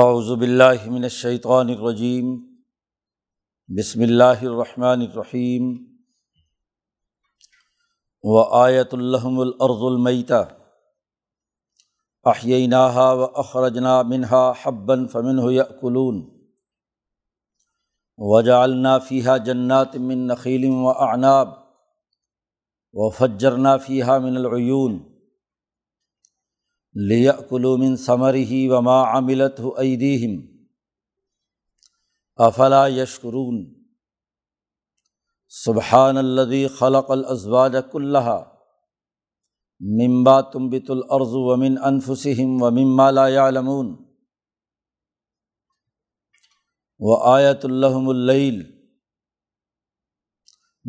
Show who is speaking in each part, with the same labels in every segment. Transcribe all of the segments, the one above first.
Speaker 1: اعوذ باللہ من الشیطان الرجیم، بسم اللہ الرحمن الرحیم، و آیت الحم الارض المیتہ، احییناہا و اخرجنا منہا حبا فمنہ یأکلون وجعلنا فیہا جنات من نخیل و اعناب، و فجرنا فیہا من العیون۔ لیا لیکلومن ثمر ہی وما عملت ہو ایدیم افلا یشکرون سبحان الدی خلق الازواج کلّہ ممبا تم بت العرض ومن انفسم و مما لا يعلمون و آیت الحم اللیل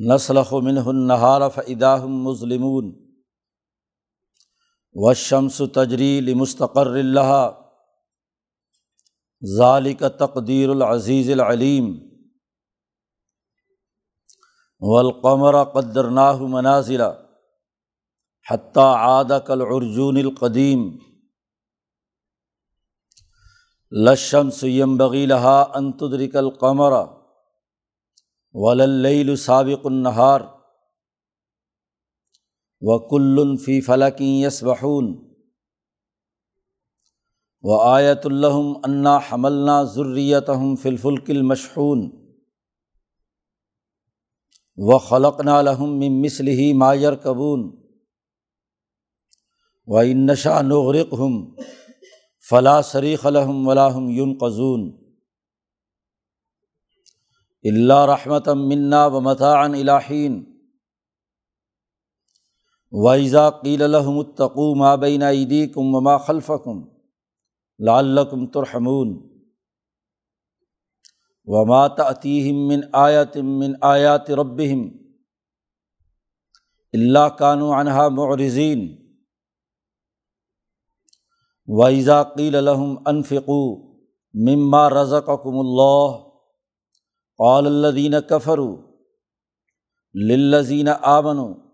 Speaker 1: نسلخ منہ النہار فداہم مظلمون و شمس تجریل مستقر اللہ ذالک تقدیر العزیز العلیم۔ والقمر قدر ناہ منازل، حتیٰ عاد کل القدیم۔ لشم سیم بغیلہ انتدرک القمر ولل سابق النہار۔ و کل فی فلقی یس بحون و آیت الحم انا حملنا ضروریت ہم فلفلکل مشحون و خلق نالحم مسلحی مایر کبون و انشا نغرق ہم فلاں سریخ الحم ولاحم یون قزون اللہ رحمت منا و متعن الہین وائزا قیل الحمتقو مابین عیدی کم وما خلف کم لعلکم ترحمون وما تعتیہم من آیات من آیات ربہم اللہ کانو عنہا معرزین وائزا قیل الحم انفقو مما رزقکم اللہ قال الذین کفروا للذین آمنوا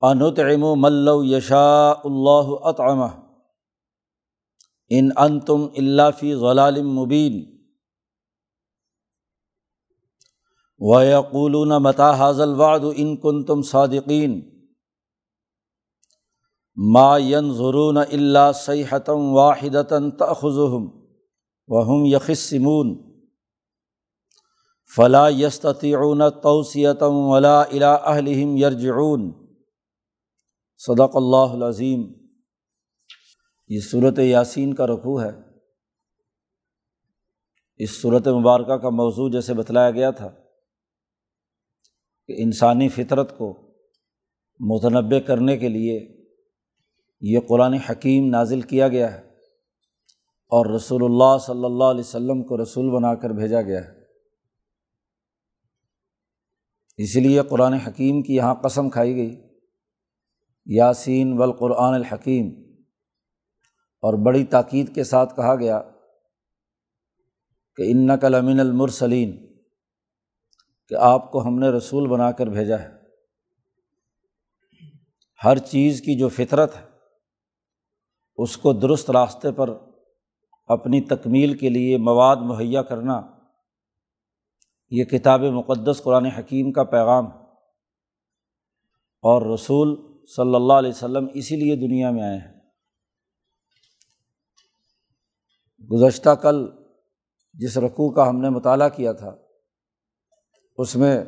Speaker 1: انتعم ملو یشا اللہ اطعمہ۔ ان ان تم اللہ فی غلال مبین۔ و یقولون متا حاضل وعد ان کن تم صادقین ما ین ضرون اللہ صحتم واحدتاً تخم وہم یخسمون فلاں یستعون توسیتم ولا الا اہلہم یرجعون صدق اللہ العظیم۔ یہ صورت یاسین کا رقوع ہے۔ اس صورت مبارکہ کا موضوع جیسے بتلایا گیا تھا کہ انسانی فطرت کو متنوع کرنے کے لیے یہ قرآن حکیم نازل کیا گیا ہے اور رسول اللہ صلی اللہ علیہ وسلم کو رسول بنا کر بھیجا گیا ہے۔ اسی لیے قرآن حکیم کی یہاں قسم کھائی گئی۔ یاسین والقرآن الحکیم۔ اور بڑی تاکید کے ساتھ کہا گیا کہ ان نقل امین المرسلین، کہ آپ کو ہم نے رسول بنا کر بھیجا ہے۔ ہر چیز کی جو فطرت ہے، اس کو درست راستے پر اپنی تکمیل کے لیے مواد مہیا کرنا، یہ کتاب مقدس قرآن حکیم کا پیغام اور رسول صلی اللہ علیہ وسلم اسی لیے دنیا میں آئے ہیں۔ گزشتہ کل جس رقوع کا ہم نے مطالعہ کیا تھا، اس میں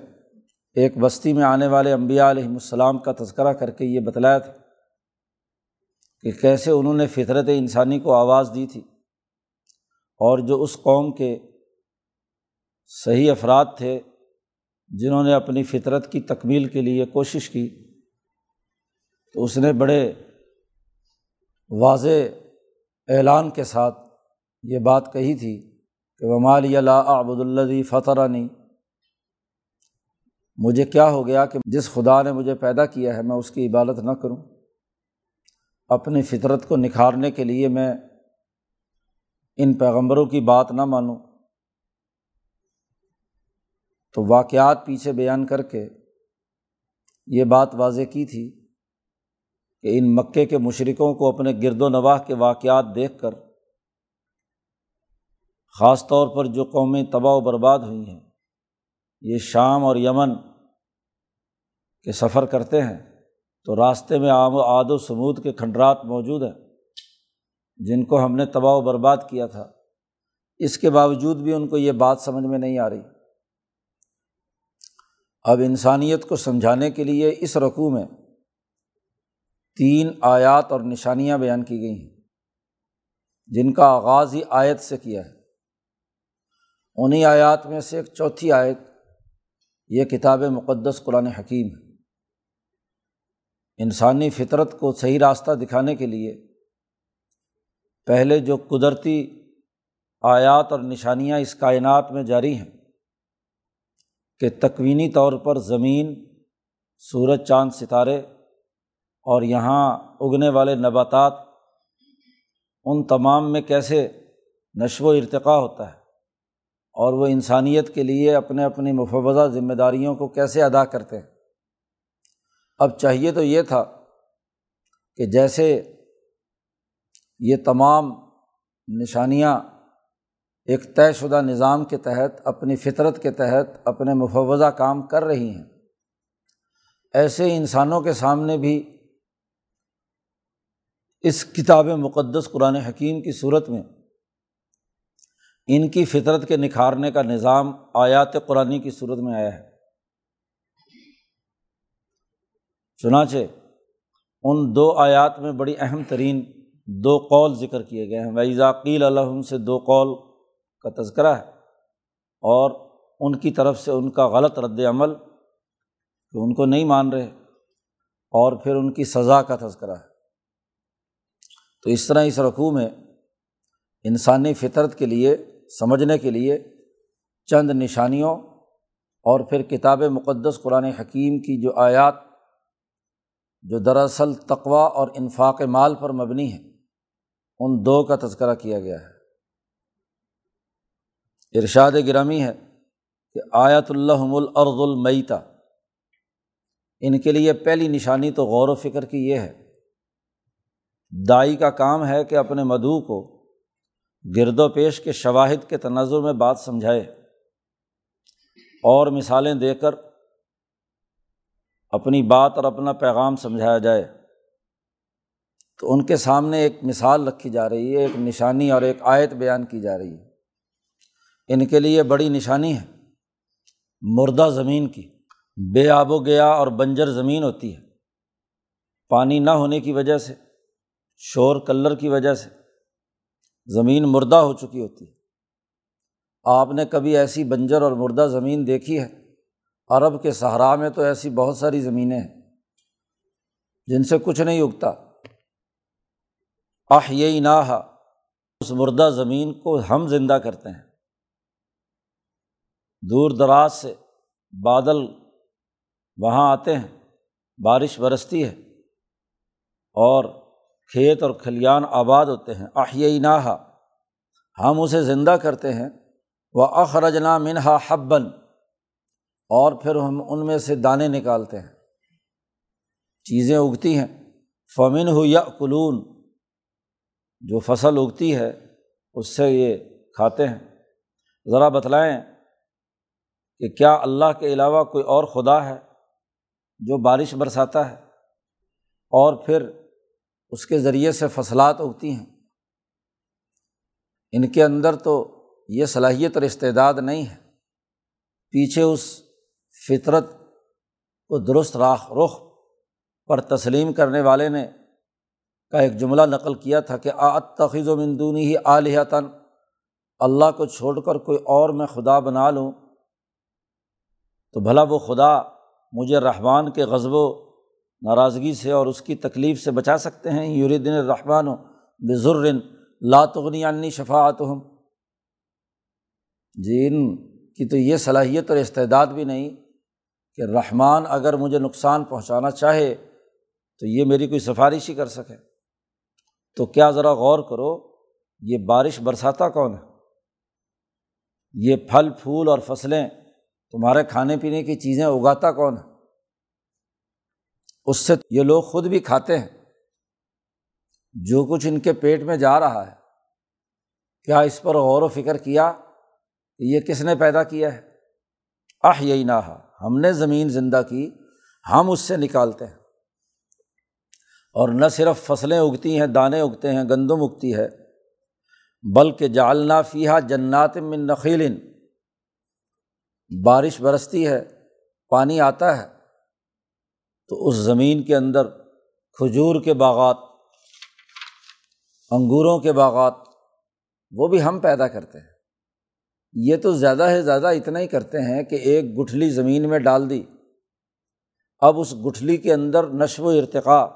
Speaker 1: ایک بستی میں آنے والے امبیا علیہم السلام کا تذکرہ کر کے یہ بتلایا تھا کہ کیسے انہوں نے فطرت انسانی کو آواز دی تھی اور جو اس قوم کے صحیح افراد تھے جنہوں نے اپنی فطرت کی تکمیل کے لیے کوشش کی۔ تو اس نے بڑے واضح اعلان کے ساتھ یہ بات کہی تھی کہ ومالی اللہ عبد الدی فتح مجھے کیا ہو گیا کہ جس خدا نے مجھے پیدا کیا ہے، میں اس کی عبادت نہ کروں؟ اپنی فطرت کو نکھارنے کے لیے میں ان پیغمبروں کی بات نہ مانوں۔ تو واقعات پیچھے بیان کر کے یہ بات واضح کی تھی کہ ان مکے کے مشرقوں کو اپنے گرد و نواح کے واقعات دیکھ کر، خاص طور پر جو قومیں تباہ و برباد ہوئی ہیں، یہ شام اور یمن کے سفر کرتے ہیں، تو راستے میں آم و آد و سمود کے کھنڈرات موجود ہیں، جن کو ہم نے تباہ و برباد کیا تھا۔ اس کے باوجود بھی ان کو یہ بات سمجھ میں نہیں آ رہی۔ اب انسانیت کو سمجھانے کے لیے اس رقوع میں تین آیات اور نشانیاں بیان کی گئی ہیں، جن کا آغاز ہی آیت سے کیا ہے۔ انہیں آیات میں سے ایک چوتھی آیت، یہ کتاب مقدس قرآن حکیم ہے۔ انسانی فطرت کو صحیح راستہ دکھانے کے لیے پہلے جو قدرتی آیات اور نشانیاں اس کائنات میں جاری ہیں کہ تکوینی طور پر زمین، سورج، چاند، ستارے اور یہاں اگنے والے نباتات ان تمام میں کیسے نشو و ارتقاء ہوتا ہے؟ اور وہ انسانیت کے لیے اپنے اپنی مفوضہ ذمہ داریوں کو کیسے ادا کرتے ہیں؟ اب چاہیے تو یہ تھا کہ جیسے یہ تمام نشانیاں ایک طے شدہ نظام کے تحت، اپنی فطرت کے تحت، اپنے مفوضہ کام کر رہی ہیں، ایسے انسانوں کے سامنے بھی اس کتاب مقدس قرآن حکیم کی صورت میں ان کی فطرت کے نکھارنے کا نظام آیات قرآن کی صورت میں آیا ہے۔ چنانچہ ان دو آیات میں بڑی اہم ترین دو قول ذکر کیے گئے ہیں۔ ویزاقیل الحم سے دو قول کا تذکرہ ہے اور ان کی طرف سے ان کا غلط رد عمل کہ ان کو نہیں مان رہے اور پھر ان کی سزا کا تذکرہ ہے۔ تو اس طرح اس رقوع میں انسانی فطرت کے لیے، سمجھنے کے لیے چند نشانیوں اور پھر کتاب مقدس قرآن حکیم کی جو آیات جو دراصل تقوا اور انفاق مال پر مبنی ہے ان دو کا تذکرہ کیا گیا ہے۔ ارشاد گرامی ہے کہ آیت الحم الرض المیتا ان کے لیے پہلی نشانی تو غور و فکر کی یہ ہے دائی کا کام ہے کہ اپنے مدعو کو گرد و پیش کے شواہد کے تناظر میں بات سمجھائے اور مثالیں دے کر اپنی بات اور اپنا پیغام سمجھایا جائے۔ تو ان کے سامنے ایک مثال رکھی جا رہی ہے، ایک نشانی اور ایک آیت بیان کی جا رہی ہے۔ ان کے لیے بڑی نشانی ہے۔ مردہ زمین کی بے آب و گیا اور بنجر زمین ہوتی ہے۔ پانی نہ ہونے کی وجہ سے شور کلر کی وجہ سے زمین مردہ ہو چکی ہوتی ہے۔ آپ نے کبھی ایسی بنجر اور مردہ زمین دیکھی ہے؟ عرب کے صحرا میں تو ایسی بہت ساری زمینیں ہیں جن سے کچھ نہیں اگتا۔ آہ یہ نہ اس مردہ زمین کو ہم زندہ کرتے ہیں۔ دور دراز سے بادل وہاں آتے ہیں، بارش برستی ہے اور کھیت اور کھلیان آباد ہوتے ہیں۔ آہی نہا ہم اسے زندہ کرتے ہیں۔ وہ اخرجنا منہا حبن اور پھر ہم ان میں سے دانے نکالتے ہیں۔ چیزیں اگتی ہیں۔ فمن ہو یا قلون جو فصل اگتی ہے، اس سے یہ کھاتے ہیں۔ ذرا بتلائیں کہ کیا اللہ کے علاوہ کوئی اور خدا ہے جو بارش برساتا ہے؟ اور پھر اس کے ذریعے سے فصلات اگتی ہیں۔ ان کے اندر تو یہ صلاحیت اور استعداد نہیں ہے۔ پیچھے اس فطرت کو درست راہ رخ پر تسلیم کرنے والے نے کا ایک جملہ نقل کیا تھا کہ آت و مندونی ہی عالیہتاً اللہ کو چھوڑ کر کوئی اور میں خدا بنا لوں تو بھلا وہ خدا مجھے رحمان کے غضب و ناراضگی سے اور اس کی تکلیف سے بچا سکتے ہیں۔ یوردن الرحمٰن و بزرن لاتغنی عنی شفاعت ہم جن جی، کی تو یہ صلاحیت اور استعداد بھی نہیں کہ رحمان اگر مجھے نقصان پہنچانا چاہے تو یہ میری کوئی سفارش ہی کر سکے۔ تو کیا ذرا غور کرو، یہ بارش برساتا کون ہے؟ یہ پھل، پھول اور فصلیں تمہارے کھانے پینے کی چیزیں اگاتا کون ہے؟ اس سے یہ لوگ خود بھی کھاتے ہیں۔ جو کچھ ان کے پیٹ میں جا رہا ہے، کیا اس پر غور و فکر کیا کہ یہ کس نے پیدا کیا ہے؟ آہ یہی نہ ہم نے زمین زندہ کی، ہم اس سے نکالتے ہیں۔ اور نہ صرف فصلیں اگتی ہیں، دانے اگتے ہیں، گندم اگتی ہے، بلکہ جالنا فیحا جنات من نخیل۔ بارش برستی ہے، پانی آتا ہے۔ تو اس زمین کے اندر کھجور کے باغات، انگوروں کے باغات، وہ بھی ہم پیدا کرتے ہیں۔ یہ تو زیادہ سے زیادہ اتنا ہی کرتے ہیں کہ ایک گٹھلی زمین میں ڈال دی۔ اب اس گٹھلی کے اندر نشو و ارتقاء،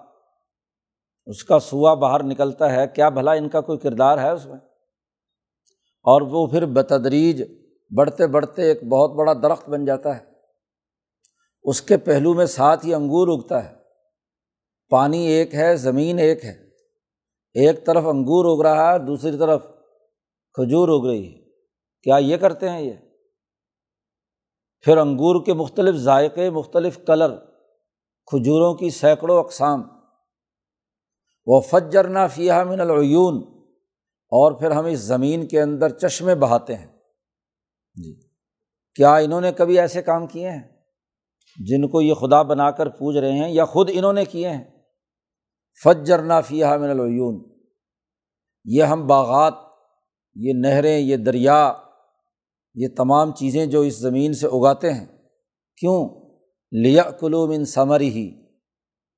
Speaker 1: اس کا سوا باہر نکلتا ہے۔ کیا بھلا ان کا کوئی کردار ہے اس میں؟ اور وہ پھر بتدریج بڑھتے بڑھتے ایک بہت بڑا درخت بن جاتا ہے۔ اس کے پہلو میں ساتھ ہی انگور اگتا ہے۔ پانی ایک ہے، زمین ایک ہے۔ ایک طرف انگور اگ رہا ہے، دوسری طرف کھجور اگ رہی ہے۔ کیا یہ کرتے ہیں یہ؟ پھر انگور کے مختلف ذائقے، مختلف کلر، کھجوروں کی سینکڑوں اقسام۔ وہ فجرنا فیحہ من العیون اور پھر ہم اس زمین کے اندر چشمے بہاتے ہیں۔ جی۔ کیا انہوں نے کبھی ایسے کام کیے ہیں؟ جن کو یہ خدا بنا کر پوج رہے ہیں یا خود انہوں نے کیے ہیں۔ فجر نافیہ من العیون۔ یہ ہم باغات، یہ نہریں، یہ دریا، یہ تمام چیزیں جو اس زمین سے اگاتے ہیں۔ کیوں؟ لیا کلوم ان ثمری ہی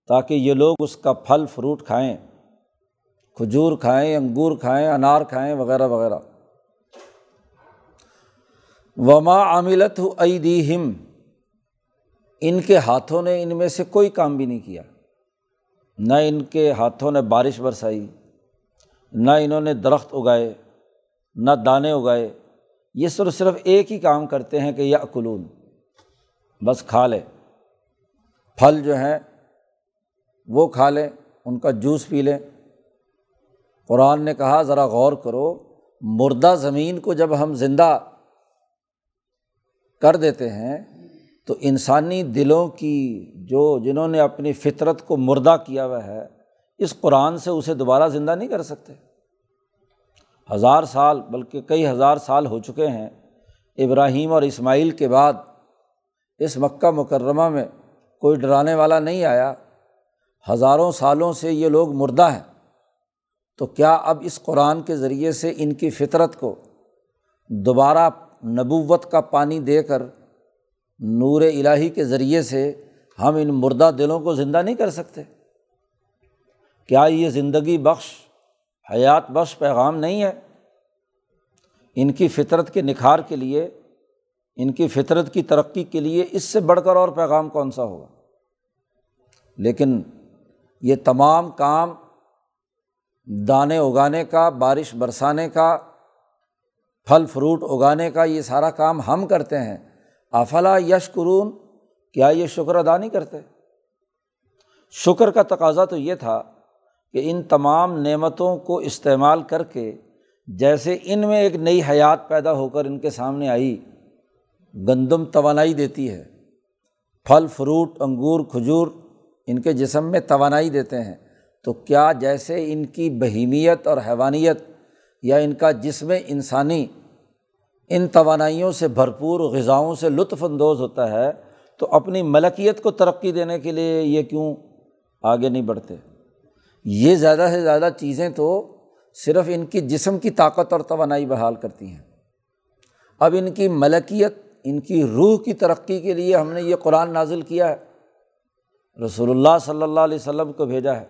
Speaker 1: تاکہ یہ لوگ اس کا پھل، فروٹ کھائیں۔ کھجور کھائیں، انگور کھائیں، انار کھائیں، وغیرہ وغیرہ۔ وما عاملت ہو ہم ان کے ہاتھوں نے ان میں سے کوئی کام بھی نہیں کیا۔ نہ ان کے ہاتھوں نے بارش برسائی، نہ انہوں نے درخت اگائے، نہ دانے اگائے۔ یہ صرف صرف ایک ہی کام کرتے ہیں کہ یا اکلون بس کھا لے پھل جو ہیں، وہ کھا لیں، ان کا جوس پی لیں۔ قرآن نے کہا، ذرا غور کرو، مردہ زمین کو جب ہم زندہ کر دیتے ہیں تو انسانی دلوں کی جو جنہوں نے اپنی فطرت کو مردہ کیا ہوا ہے، اس قرآن سے اسے دوبارہ زندہ نہیں کر سکتے۔ ہزار سال، بلکہ کئی ہزار سال ہو چکے ہیں، ابراہیم اور اسماعیل کے بعد اس مکہ مکرمہ میں کوئی ڈرانے والا نہیں آیا۔ ہزاروں سالوں سے یہ لوگ مردہ ہیں۔ تو کیا اب اس قرآن کے ذریعے سے ان کی فطرت کو دوبارہ نبوت کا پانی دے کر نور الہی کے ذریعے سے ہم ان مردہ دلوں کو زندہ نہیں کر سکتے۔ کیا یہ زندگی بخش، حیات بخش پیغام نہیں ہے؟ ان کی فطرت کے نکھار کے لیے، ان کی فطرت کی ترقی کے لیے اس سے بڑھ کر اور پیغام کون سا ہوگا؟ لیکن یہ تمام کام دانے اگانے کا، بارش برسانے کا، پھل فروٹ اگانے کا، یہ سارا کام ہم کرتے ہیں۔ افلا یش قرون کیا یہ شکر ادا نہیں کرتے؟ شکر کا تقاضا تو یہ تھا کہ ان تمام نعمتوں کو استعمال کر کے جیسے ان میں ایک نئی حیات پیدا ہو کر ان کے سامنے آئی، گندم توانائی دیتی ہے۔ پھل، فروٹ، انگور، کھجور ان کے جسم میں توانائی دیتے ہیں۔ تو کیا جیسے ان کی بہیمیت اور حیوانیت یا ان کا جسم انسانی ان توانائیوں سے بھرپور غذاؤں سے لطف اندوز ہوتا ہے، تو اپنی ملکیت کو ترقی دینے کے لیے یہ کیوں آگے نہیں بڑھتے؟ یہ زیادہ سے زیادہ چیزیں تو صرف ان کی جسم کی طاقت اور توانائی بحال کرتی ہیں۔ اب ان کی ملکیت، ان کی روح کی ترقی کے لیے ہم نے یہ قرآن نازل کیا ہے۔ رسول اللہ صلی اللہ علیہ وسلم کو بھیجا ہے،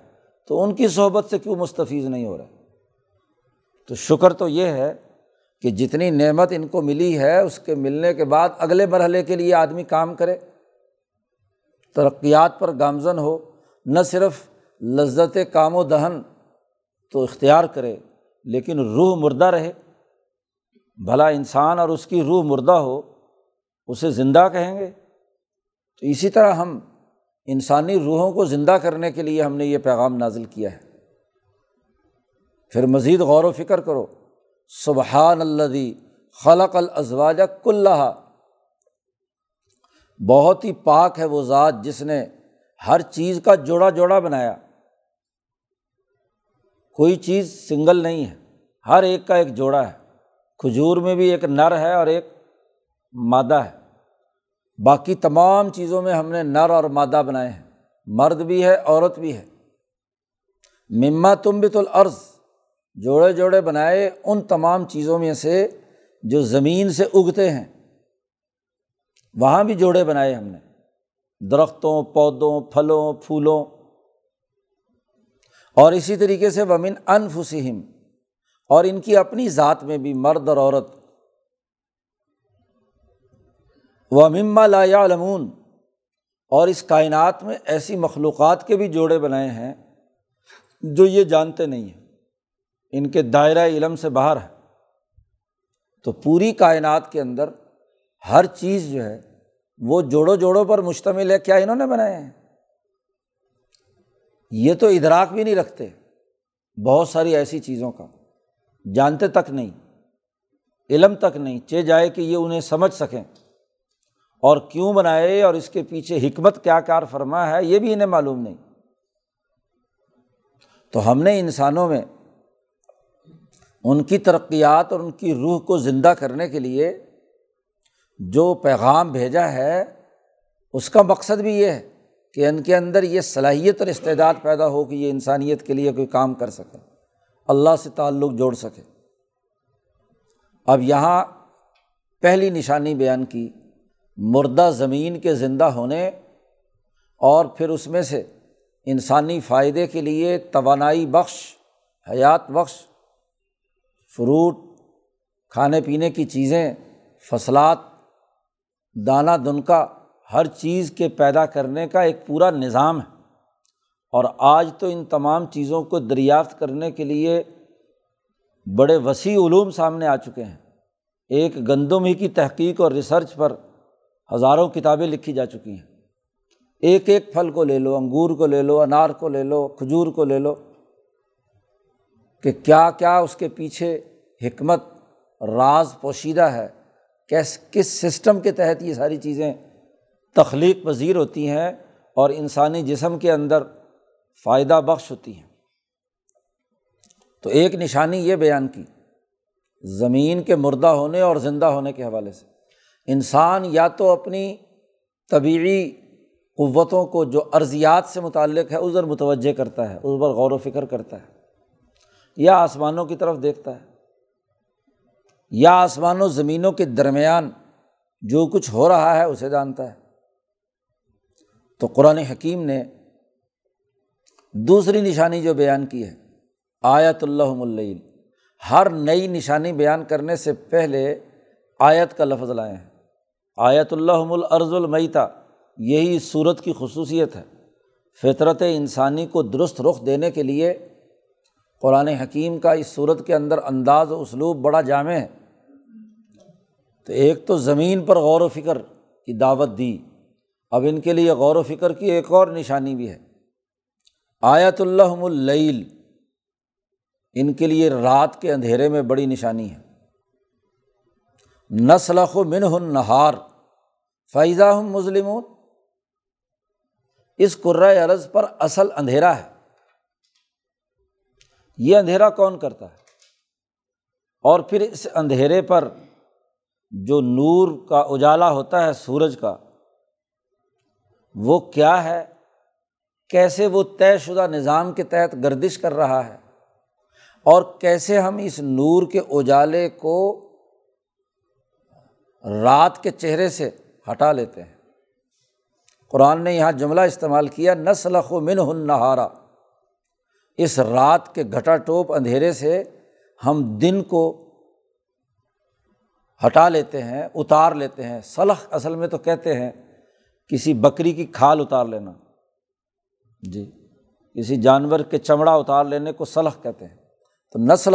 Speaker 1: تو ان کی صحبت سے کیوں مستفیض نہیں ہو رہا؟ تو شکر تو یہ ہے کہ جتنی نعمت ان کو ملی ہے، اس کے ملنے کے بعد اگلے مرحلے کے لیے آدمی کام کرے۔ ترقیات پر گامزن ہو، نہ صرف لذت کام و دہن تو اختیار کرے، لیکن روح مردہ رہے۔ بھلا انسان اور اس کی روح مردہ ہو، اسے زندہ کہیں گے۔ تو اسی طرح ہم انسانی روحوں کو زندہ کرنے کے لیے ہم نے یہ پیغام نازل کیا ہے۔ پھر مزید غور و فکر کرو۔ سبحان الدی خلق الازواج کلّہ بہت ہی پاک ہے وہ ذات جس نے ہر چیز کا جوڑا جوڑا بنایا۔ کوئی چیز سنگل نہیں ہے، ہر ایک کا ایک جوڑا ہے۔ کھجور میں بھی ایک نر ہے اور ایک مادہ ہے۔ باقی تمام چیزوں میں ہم نے نر اور مادہ بنائے ہیں۔ مرد بھی ہے، عورت بھی ہے۔ مما تم بھی تو العرض جوڑے جوڑے بنائے ان تمام چیزوں میں سے جو زمین سے اگتے ہیں۔ وہاں بھی جوڑے بنائے ہم نے۔ درختوں، پودوں، پھلوں، پھولوں۔ اور اسی طریقے سے ومن انفسم اور ان کی اپنی ذات میں بھی مرد اور عورت۔ و مما لا علمون اور اس کائنات میں ایسی مخلوقات کے بھی جوڑے بنائے ہیں جو یہ جانتے نہیں ہیں۔ ان کے دائرۂ علم سے باہر ہے۔ تو پوری کائنات کے اندر ہر چیز جو ہے وہ جوڑوں جوڑوں پر مشتمل ہے۔ کیا انہوں نے بنائے ہیں؟ یہ تو ادراک بھی نہیں رکھتے۔ بہت ساری ایسی چیزوں کا۔ جانتے تک نہیں۔ علم تک نہیں۔ چہ جائے کہ یہ انہیں سمجھ سکیں۔ اور کیوں بنائے اور اس کے پیچھے حکمت کیا کار فرما ہے، یہ بھی انہیں معلوم نہیں۔ تو ہم نے انسانوں میں ان کی ترقیات اور ان کی روح کو زندہ کرنے کے لیے جو پیغام بھیجا ہے، اس کا مقصد بھی یہ ہے کہ ان کے اندر یہ صلاحیت اور استعداد پیدا ہو کہ یہ انسانیت کے لیے کوئی کام کر سکے، اللہ سے تعلق جوڑ سکے۔ اب یہاں پہلی نشانی بیان کی، مردہ زمین کے زندہ ہونے اور پھر اس میں سے انسانی فائدے کے لیے توانائی بخش، حیات بخش فروٹ، کھانے پینے کی چیزیں، فصلات، دانہ دنکا، ہر چیز کے پیدا کرنے کا ایک پورا نظام ہے۔ اور آج تو ان تمام چیزوں کو دریافت کرنے کے لیے بڑے وسیع علوم سامنے آ چکے ہیں۔ ایک گندم ہی کی تحقیق اور ریسرچ پر ہزاروں کتابیں لکھی جا چکی ہیں۔ ایک ایک پھل کو لے لو، انگور کو لے لو، انار کو لے لو، کھجور کو لے لو۔ کہ کیا کیا اس کے پیچھے حکمت راز پوشیدہ ہے؟ کیس، کس سسٹم کے تحت یہ ساری چیزیں تخلیق پذیر ہوتی ہیں اور انسانی جسم کے اندر فائدہ بخش ہوتی ہیں؟ تو ایک نشانی یہ بیان کی، زمین کے مردہ ہونے اور زندہ ہونے کے حوالے سے۔ انسان یا تو اپنی طبعی قوتوں کو جو ارضیات سے متعلق ہے ادھر متوجہ کرتا ہے اس پر غور و فکر کرتا ہے۔ یا آسمانوں کی طرف دیکھتا ہے، یا آسمان و زمینوں کے درمیان جو کچھ ہو رہا ہے اسے جانتا ہے۔ تو قرآن حکیم نے دوسری نشانی جو بیان کی ہے، آیت اللہ اللیل۔ ہر نئی نشانی بیان کرنے سے پہلے آیت کا لفظ لائے ہیں۔ آیت اللہ العرض المیتا یہی صورت کی خصوصیت ہے۔ فطرت انسانی کو درست رخ دینے کے لیے قرآن حکیم کا اس صورت کے اندر انداز و اسلوب بڑا جامع ہے۔ تو ایک تو زمین پر غور و فکر کی دعوت دی۔ اب ان کے لیے غور و فکر کی ایک اور نشانی بھی ہے۔ آیت اللہ اللیل۔ ان کے لیے رات کے اندھیرے میں بڑی نشانی ہے۔ نسلخ و من ہن نہار فائزہ ہم مسلم اس عرض پر اصل اندھیرا ہے۔ یہ اندھیرا کون کرتا ہے؟ اور پھر اس اندھیرے پر جو نور کا اجالا ہوتا ہے، سورج کا، وہ کیا ہے؟ کیسے وہ طے شدہ نظام کے تحت گردش کر رہا ہے؟ اور کیسے ہم اس نور کے اجالے کو رات کے چہرے سے ہٹا لیتے ہیں؟ قرآن نے یہاں جملہ استعمال کیا نسل و من ہن نہارا اس رات کے گھٹا ٹوپ اندھیرے سے ہم دن کو ہٹا لیتے ہیں، اتار لیتے ہیں۔ سلخ اصل میں تو کہتے ہیں، کسی بکری کی کھال اتار لینا۔ جی کسی جانور کے چمڑا اتار لینے کو سلخ کہتے ہیں۔ تو نسل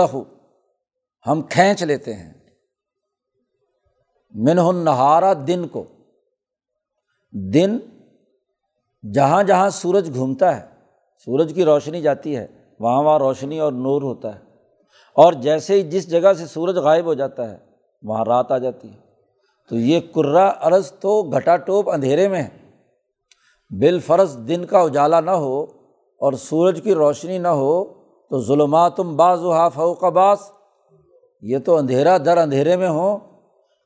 Speaker 1: ہم کھینچ لیتے ہیں۔ منہ نہارا دن کو۔ دن جہاں جہاں سورج گھومتا ہے سورج کی روشنی جاتی ہے، وہاں وہاں روشنی اور نور ہوتا ہے۔ اور جیسے ہی جس جگہ سے سورج غائب ہو جاتا ہے، وہاں رات آ جاتی ہے۔ تو یہ کرا ارض تو گھٹا ٹوپ اندھیرے میں ہے۔ بال فرض دن کا اجالا نہ ہو اور سورج کی روشنی نہ ہو تو ظلماتم بعض و حاف و قباس یہ تو اندھیرا در اندھیرے میں ہو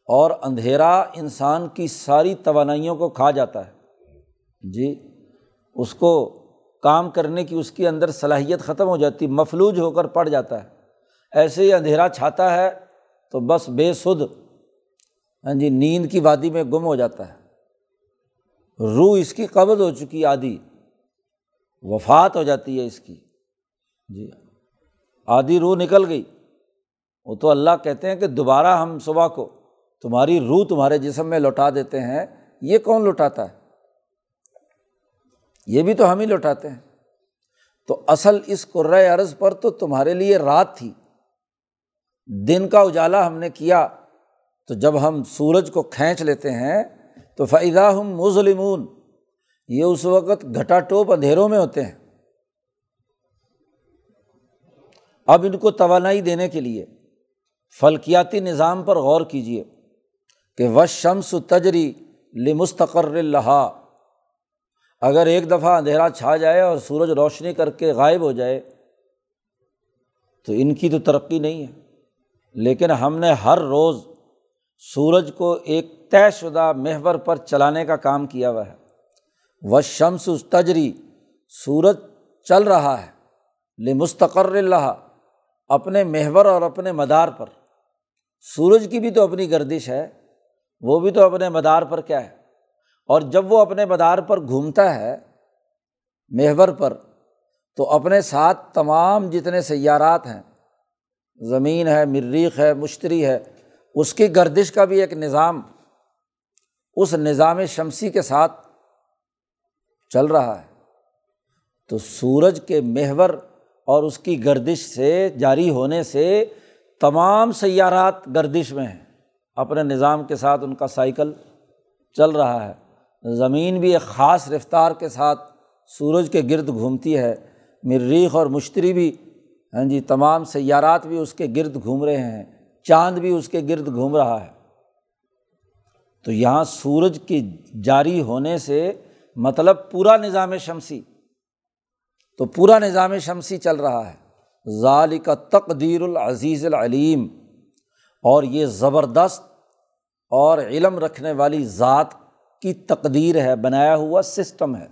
Speaker 1: اور اندھیرا انسان کی ساری توانائیوں کو کھا جاتا ہے۔ جی اس کو کام کرنے کی اس کے اندر صلاحیت ختم ہو جاتی، مفلوج ہو کر پڑ جاتا ہے۔ ایسے ہی اندھیرا چھاتا ہے تو بس بے سد ہاں جی نیند کی وادی میں گم ہو جاتا ہے۔ روح اس کی قبض ہو چکی، آدھی وفات ہو جاتی ہے اس کی۔ جی آدھی روح نکل گئی۔ وہ تو اللہ کہتے ہیں کہ دوبارہ ہم صبح کو تمہاری روح تمہارے جسم میں لوٹا دیتے ہیں، یہ کون لوٹاتا ہے؟ یہ بھی تو ہم ہی لوٹاتے ہیں۔ تو اصل اس قرۂۂ عرض پر تو تمہارے لیے رات تھی۔ دن کا اجالا ہم نے کیا۔ تو جب ہم سورج کو کھینچ لیتے ہیں، تو فائدہ ہم مظلمون۔ یہ اس وقت گھٹا ٹوپ اندھیروں میں ہوتے ہیں۔ اب ان کو توانائی دینے کے لیے فلکیاتی نظام پر غور کیجیے کہ و شمس تجری لمستقر لہا اگر ایک دفعہ اندھیرا چھا جائے اور سورج روشنی کر کے غائب ہو جائے، تو ان کی تو ترقی نہیں ہے۔ لیکن ہم نے ہر روز سورج کو ایک طے شدہ محور پر چلانے کا کام کیا ہوا ہے۔ و شمس تجری سورج چل رہا ہے۔ لمستقر اللہ اپنے محور اور اپنے مدار پر۔ سورج کی بھی تو اپنی گردش ہے، وہ بھی تو اپنے مدار پر کیا ہے؟ اور جب وہ اپنے مدار پر گھومتا ہے، محور پر، تو اپنے ساتھ تمام جتنے سیارات ہیں، زمین ہے، مریخ ہے، مشتری ہے، اس کی گردش کا بھی ایک نظام، اس نظام شمسی کے ساتھ چل رہا ہے۔ تو سورج کے محور اور اس کی گردش سے، جاری ہونے سے تمام سیارات گردش میں ہیں۔ اپنے نظام کے ساتھ ان کا سائیکل چل رہا ہے۔ زمین بھی ایک خاص رفتار کے ساتھ سورج کے گرد گھومتی ہے۔ مریخ اور مشتری بھی ہاں جی تمام سیارات بھی اس کے گرد گھوم رہے ہیں۔ چاند بھی اس کے گرد گھوم رہا ہے۔ تو یہاں سورج کی جاری ہونے سے مطلب پورا نظام شمسی، تو پورا نظام شمسی چل رہا ہے۔ ظال کا تقدیر العزیز العلیم، اور یہ زبردست اور علم رکھنے والی ذات کی تقدیر ہے، بنایا ہوا سسٹم ہے۔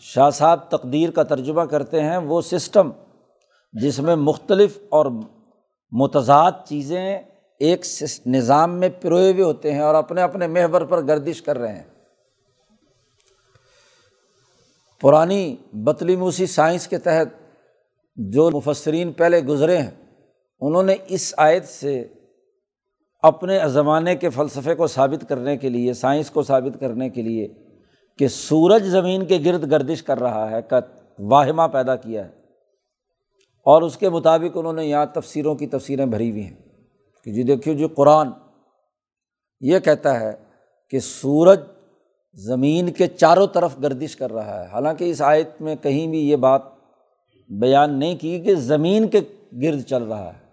Speaker 1: شاہ صاحب تقدیر کا ترجمہ کرتے ہیں، وہ سسٹم جس میں مختلف اور متضاد چیزیں ایک نظام میں پروئے ہوئے ہوتے ہیں اور اپنے اپنے محور پر گردش کر رہے ہیں۔ پرانی بطلی موسی سائنس کے تحت جو مفسرین پہلے گزرے ہیں، انہوں نے اس آیت سے اپنے زمانے کے فلسفے کو ثابت کرنے کے لیے، سائنس کو ثابت کرنے کے لیے کہ سورج زمین کے گرد گردش کر رہا ہے، کا واہمہ پیدا کیا ہے۔ اور اس کے مطابق انہوں نے یہاں تفسیروں کی تفسیریں بھری ہوئی ہیں۔ کہ جی دیکھیے، جو قرآن یہ کہتا ہے کہ سورج زمین کے چاروں طرف گردش کر رہا ہے۔ حالانکہ اس آیت میں کہیں بھی یہ بات بیان نہیں کی کہ زمین کے گرد چل رہا ہے۔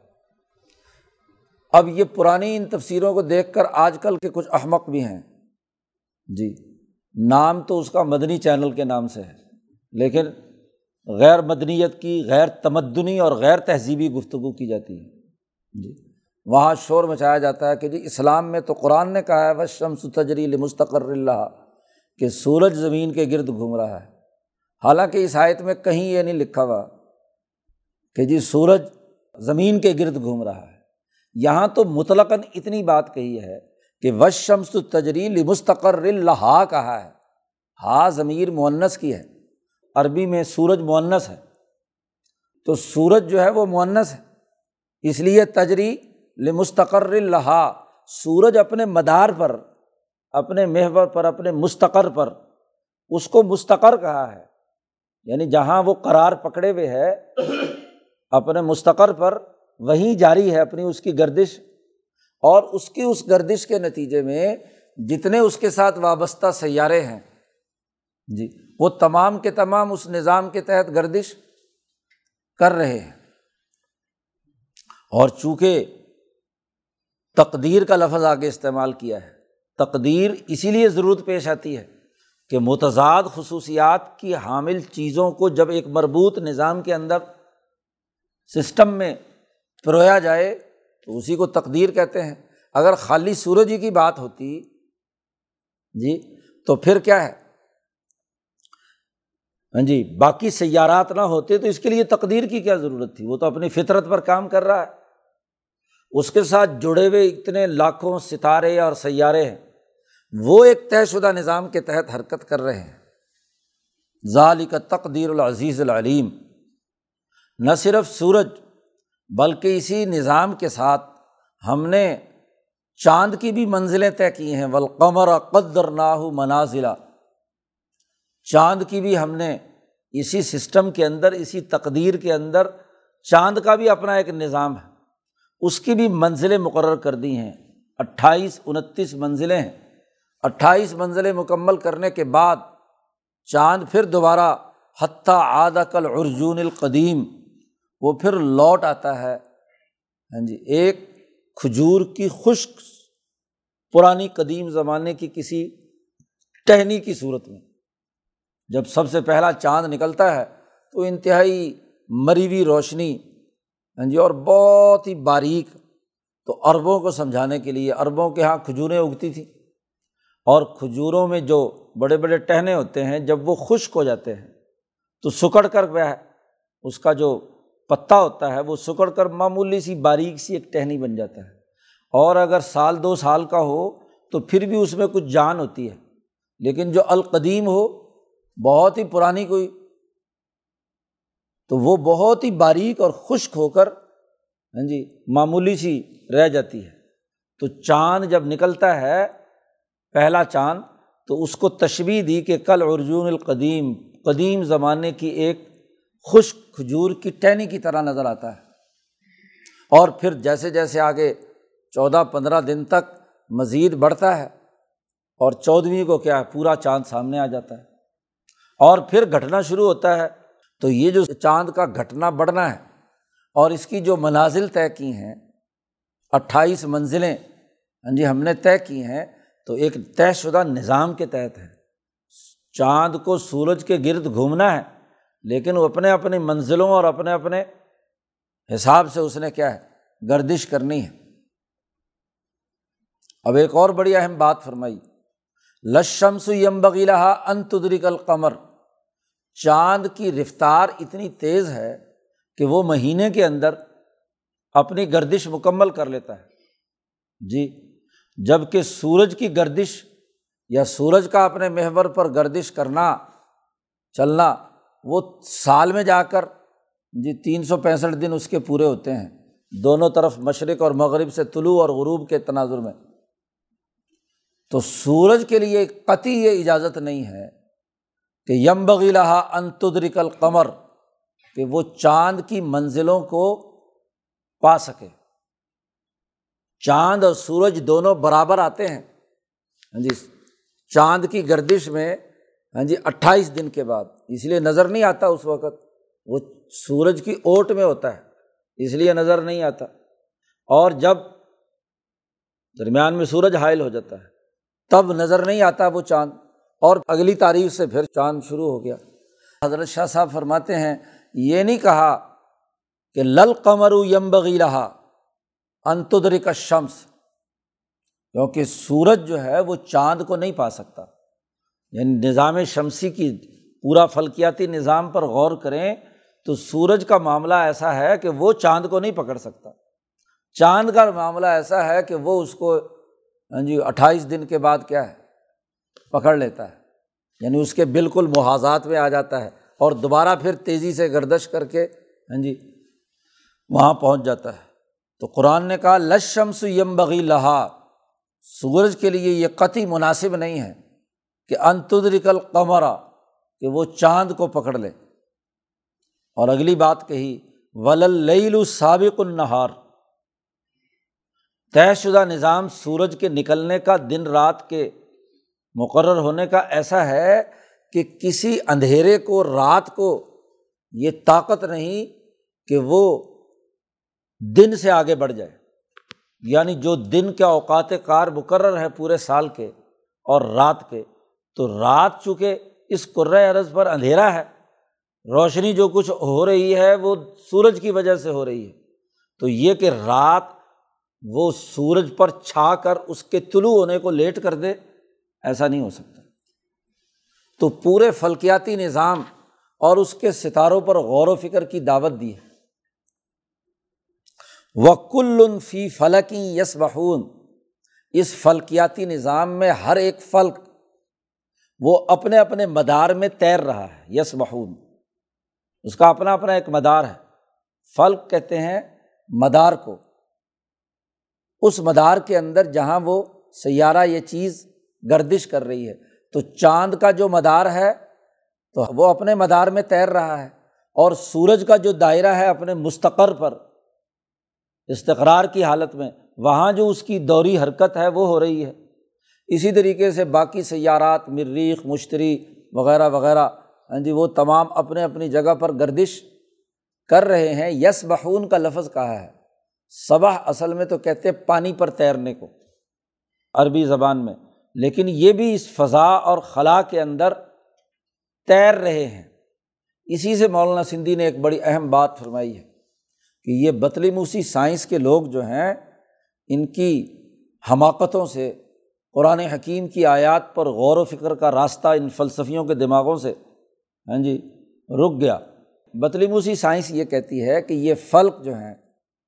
Speaker 1: اب یہ پرانی ان تفسیروں کو دیکھ کر آج کل کے کچھ احمق بھی ہیں۔ جی نام تو اس کا مدنی چینل کے نام سے ہے، لیکن غیر مدنیت کی، غیر تمدنی اور غیر تہذیبی گفتگو کی جاتی ہے۔ جی وہاں شور مچایا جاتا ہے کہ جی اسلام میں تو قرآن نے کہا ہے بس شمس تجری مستقر اللہ کہ سورج زمین کے گرد گھوم رہا ہے۔ حالانکہ اس آیت میں کہیں یہ نہیں لکھا ہوا کہ جی سورج زمین کے گرد گھوم رہا ہے۔ یہاں تو مطلقاً اتنی بات کہی ہے کہ وش شمس تجریل مستقر اللہ کہا ہے۔ ہا ضمیر معنس کی ہے۔ عربی میں سورج معنس ہے۔ تو سورج جو ہے وہ معنس ہے۔ اس لیے تجری لمستقر اللہ سورج اپنے مدار پر، اپنے محور پر، اپنے مستقر پر اس کو مستقر کہا ہے۔ یعنی جہاں وہ قرار پکڑے ہوئے ہے، اپنے مستقر پر وہیں جاری ہے اپنی اس کی گردش اور اس کی اس گردش کے نتیجے میں جتنے اس کے ساتھ وابستہ سیارے ہیں۔ جی وہ تمام کے تمام اس نظام کے تحت گردش کر رہے ہیں۔ اور چونکہ تقدیر کا لفظ آگے استعمال کیا ہے، تقدیر اسی لیے ضرورت پیش آتی ہے کہ متضاد خصوصیات کی حامل چیزوں کو جب ایک مربوط نظام کے اندر سسٹم میں پرویا جائے تو اسی کو تقدیر کہتے ہیں۔ اگر خالی سورج ہی کی بات ہوتی جی تو پھر کیا ہے؟ ہاں جی باقی سیارات نہ ہوتے تو اس کے لیے تقدیر کی کیا ضرورت تھی؟ وہ تو اپنی فطرت پر کام کر رہا ہے۔ اس کے ساتھ جڑے ہوئے اتنے لاکھوں ستارے اور سیارے ہیں۔ وہ ایک طے شدہ نظام کے تحت حرکت کر رہے ہیں۔ ظالی کا تقدیر العزیز العلیم۔ نہ صرف سورج بلکہ اسی نظام کے ساتھ ہم نے چاند کی بھی منزلیں طے کی ہیں ولقمر قدر ناہو منازلہ۔ چاند کی بھی ہم نے اسی سسٹم کے اندر، اسی تقدیر کے اندر چاند کا بھی اپنا ایک نظام ہے۔ اس کی بھی منزلیں مقرر کر دی ہیں۔ اٹھائیس، انتیس منزلیں ہیں۔ اٹھائیس منزلیں مکمل کرنے کے بعد چاند پھر دوبارہ حتیٰ آدھا کل ارجون القدیم۔ وہ پھر لوٹ آتا ہے۔ ہاں جی ایک کھجور کی خشک پرانی قدیم زمانے کی کسی ٹہنی کی صورت میں۔ جب سب سے پہلا چاند نکلتا ہے تو انتہائی مری ہوئی روشنی ہاں جی اور بہت ہی باریک۔ تو اربوں کو سمجھانے کے لیے اربوں کے یہاں کھجوریں اگتی تھیں۔ اور کھجوروں میں جو بڑے بڑے ٹہنے ہوتے ہیں، جب وہ خشک ہو جاتے ہیں تو سکڑ کر وہ اس کا جو پتا ہوتا ہے، وہ سکڑ کر معمولی سی باریک سی ایک ٹہنی بن جاتا ہے۔ اور اگر سال دو سال کا ہو تو پھر بھی اس میں کچھ جان ہوتی ہے۔ لیکن جو القدیم ہو، بہت ہی پرانی کوئی، تو وہ بہت ہی باریک اور خشک ہو کر ہاں جی معمولی سی رہ جاتی ہے۔ تو چاند جب نکلتا ہے، پہلا چاند، تو اس کو تشبیح دی کہ کل ارجون القدیم، قدیم زمانے کی ایک خشک کھجور کی ٹہنی کی طرح نظر آتا ہے۔ اور پھر جیسے جیسے آگے چودہ پندرہ دن تک مزید بڑھتا ہے اور چودھویں کو کیا ہے، پورا چاند سامنے آ جاتا ہے۔ اور پھر گھٹنا شروع ہوتا ہے۔ تو یہ جو چاند کا گھٹنا بڑھنا ہے اور اس کی جو منازل طے کی ہیں، اٹھائیس منزلیں ہاں جی ہم نے طے کی ہیں۔ تو ایک طے شدہ نظام کے تحت ہے۔ چاند کو سورج کے گرد گھومنا ہے۔ لیکن وہ اپنے اپنی منزلوں اور اپنے اپنے حساب سے اس نے کیا ہے، گردش کرنی ہے۔ اب ایک اور بڑی اہم بات فرمائی لشمس یم بغیلا انتدرک القمر۔ چاند کی رفتار اتنی تیز ہے کہ وہ مہینے کے اندر اپنی گردش مکمل کر لیتا ہے۔ جی جبکہ سورج کی گردش یا سورج کا اپنے محور پر گردش کرنا، چلنا وہ سال میں جا کر جی تین سو پینسٹھ دن اس کے پورے ہوتے ہیں۔ دونوں طرف مشرق اور مغرب سے طلوع اور غروب کے تناظر میں۔ تو سورج کے لیے قطعی یہ اجازت نہیں ہے کہ یم بغیلا انتدرک القمر کہ وہ چاند کی منزلوں کو پا سکے۔ چاند اور سورج دونوں برابر آتے ہیں۔ ہاں جی چاند کی گردش میں ہاں جی اٹھائیس دن کے بعد۔ اس لیے نظر نہیں آتا اس وقت۔ وہ سورج کی اوٹ میں ہوتا ہے، اس لیے نظر نہیں آتا۔ اور جب درمیان میں سورج حائل ہو جاتا ہے، تب نظر نہیں آتا وہ چاند۔ اور اگلی تاریخ سے پھر چاند شروع ہو گیا۔ حضرت شاہ صاحب فرماتے ہیں، یہ نہیں کہا کہ لل قمر یمبغی رہا انتدر کا شمس کیونکہ سورج جو ہے وہ چاند کو نہیں پا سکتا۔ یعنی نظام شمسی کی پورا فلکیاتی نظام پر غور کریں تو سورج کا معاملہ ایسا ہے کہ وہ چاند کو نہیں پکڑ سکتا۔ چاند کا معاملہ ایسا ہے کہ وہ اس کو ہاں جی اٹھائیس دن کے بعد کیا ہے؟ پکڑ لیتا ہے۔ یعنی اس کے بالکل محاذات میں آ جاتا ہے اور دوبارہ پھر تیزی سے گردش کر کے ہاں جی وہاں پہنچ جاتا ہے۔ تو قرآن نے کہا لشمس یم بغی لہا سورج کے لیے یہ قطعی مناسب نہیں ہے۔ کہ انتدرکل قمرا کہ وہ چاند کو پکڑ لے۔ اور اگلی بات کہی ولل سابق النہار طے شدہ نظام سورج کے نکلنے کا، دن رات کے مقرر ہونے کا ایسا ہے کہ کسی اندھیرے کو، رات کو یہ طاقت نہیں کہ وہ دن سے آگے بڑھ جائے۔ یعنی جو دن کے اوقات کار مقرر ہے پورے سال کے اور رات کے تو رات چونکہ اس عرض پر اندھیرا ہے، روشنی جو کچھ ہو رہی ہے وہ سورج کی وجہ سے ہو رہی ہے۔ تو یہ کہ رات وہ سورج پر چھا کر اس کے طلوع ہونے کو لیٹ کر دے، ایسا نہیں ہو سکتا۔ تو پورے فلکیاتی نظام اور اس کے ستاروں پر غور و فکر کی دعوت دی ہے۔ وکل فی فلکی یس بہون اس فلکیاتی نظام میں ہر ایک فلک وہ اپنے اپنے مدار میں تیر رہا ہے یس بہون اس کا اپنا اپنا ایک مدار ہے۔ فلک کہتے ہیں مدار کو۔ اس مدار کے اندر جہاں وہ سیارہ یہ چیز گردش کر رہی ہے، تو چاند کا جو مدار ہے، تو وہ اپنے مدار میں تیر رہا ہے۔ اور سورج کا جو دائرہ ہے اپنے مستقر پر، استقرار کی حالت میں، وہاں جو اس کی دوری حرکت ہے، وہ ہو رہی ہے۔ اسی طریقے سے باقی سیارات، مریخ، مشتری وغیرہ وغیرہ ہاں جی وہ تمام اپنے اپنی جگہ پر گردش کر رہے ہیں۔ یس بخون کا لفظ کہا ہے۔ صبح اصل میں تو کہتے پانی پر تیرنے کو، عربی زبان میں۔ لیکن یہ بھی اس فضا اور خلا کے اندر تیر رہے ہیں۔ اسی سے مولانا سندھی نے ایک بڑی اہم بات فرمائی ہے کہ یہ بطلی موسی سائنس کے لوگ جو ہیں، ان کی حماقتوں سے قرآن حکیم کی آیات پر غور و فکر کا راستہ ان فلسفیوں کے دماغوں سے ہاں جی رک گیا۔ بطلیموسی سائنس یہ کہتی ہے کہ یہ فلک جو ہیں،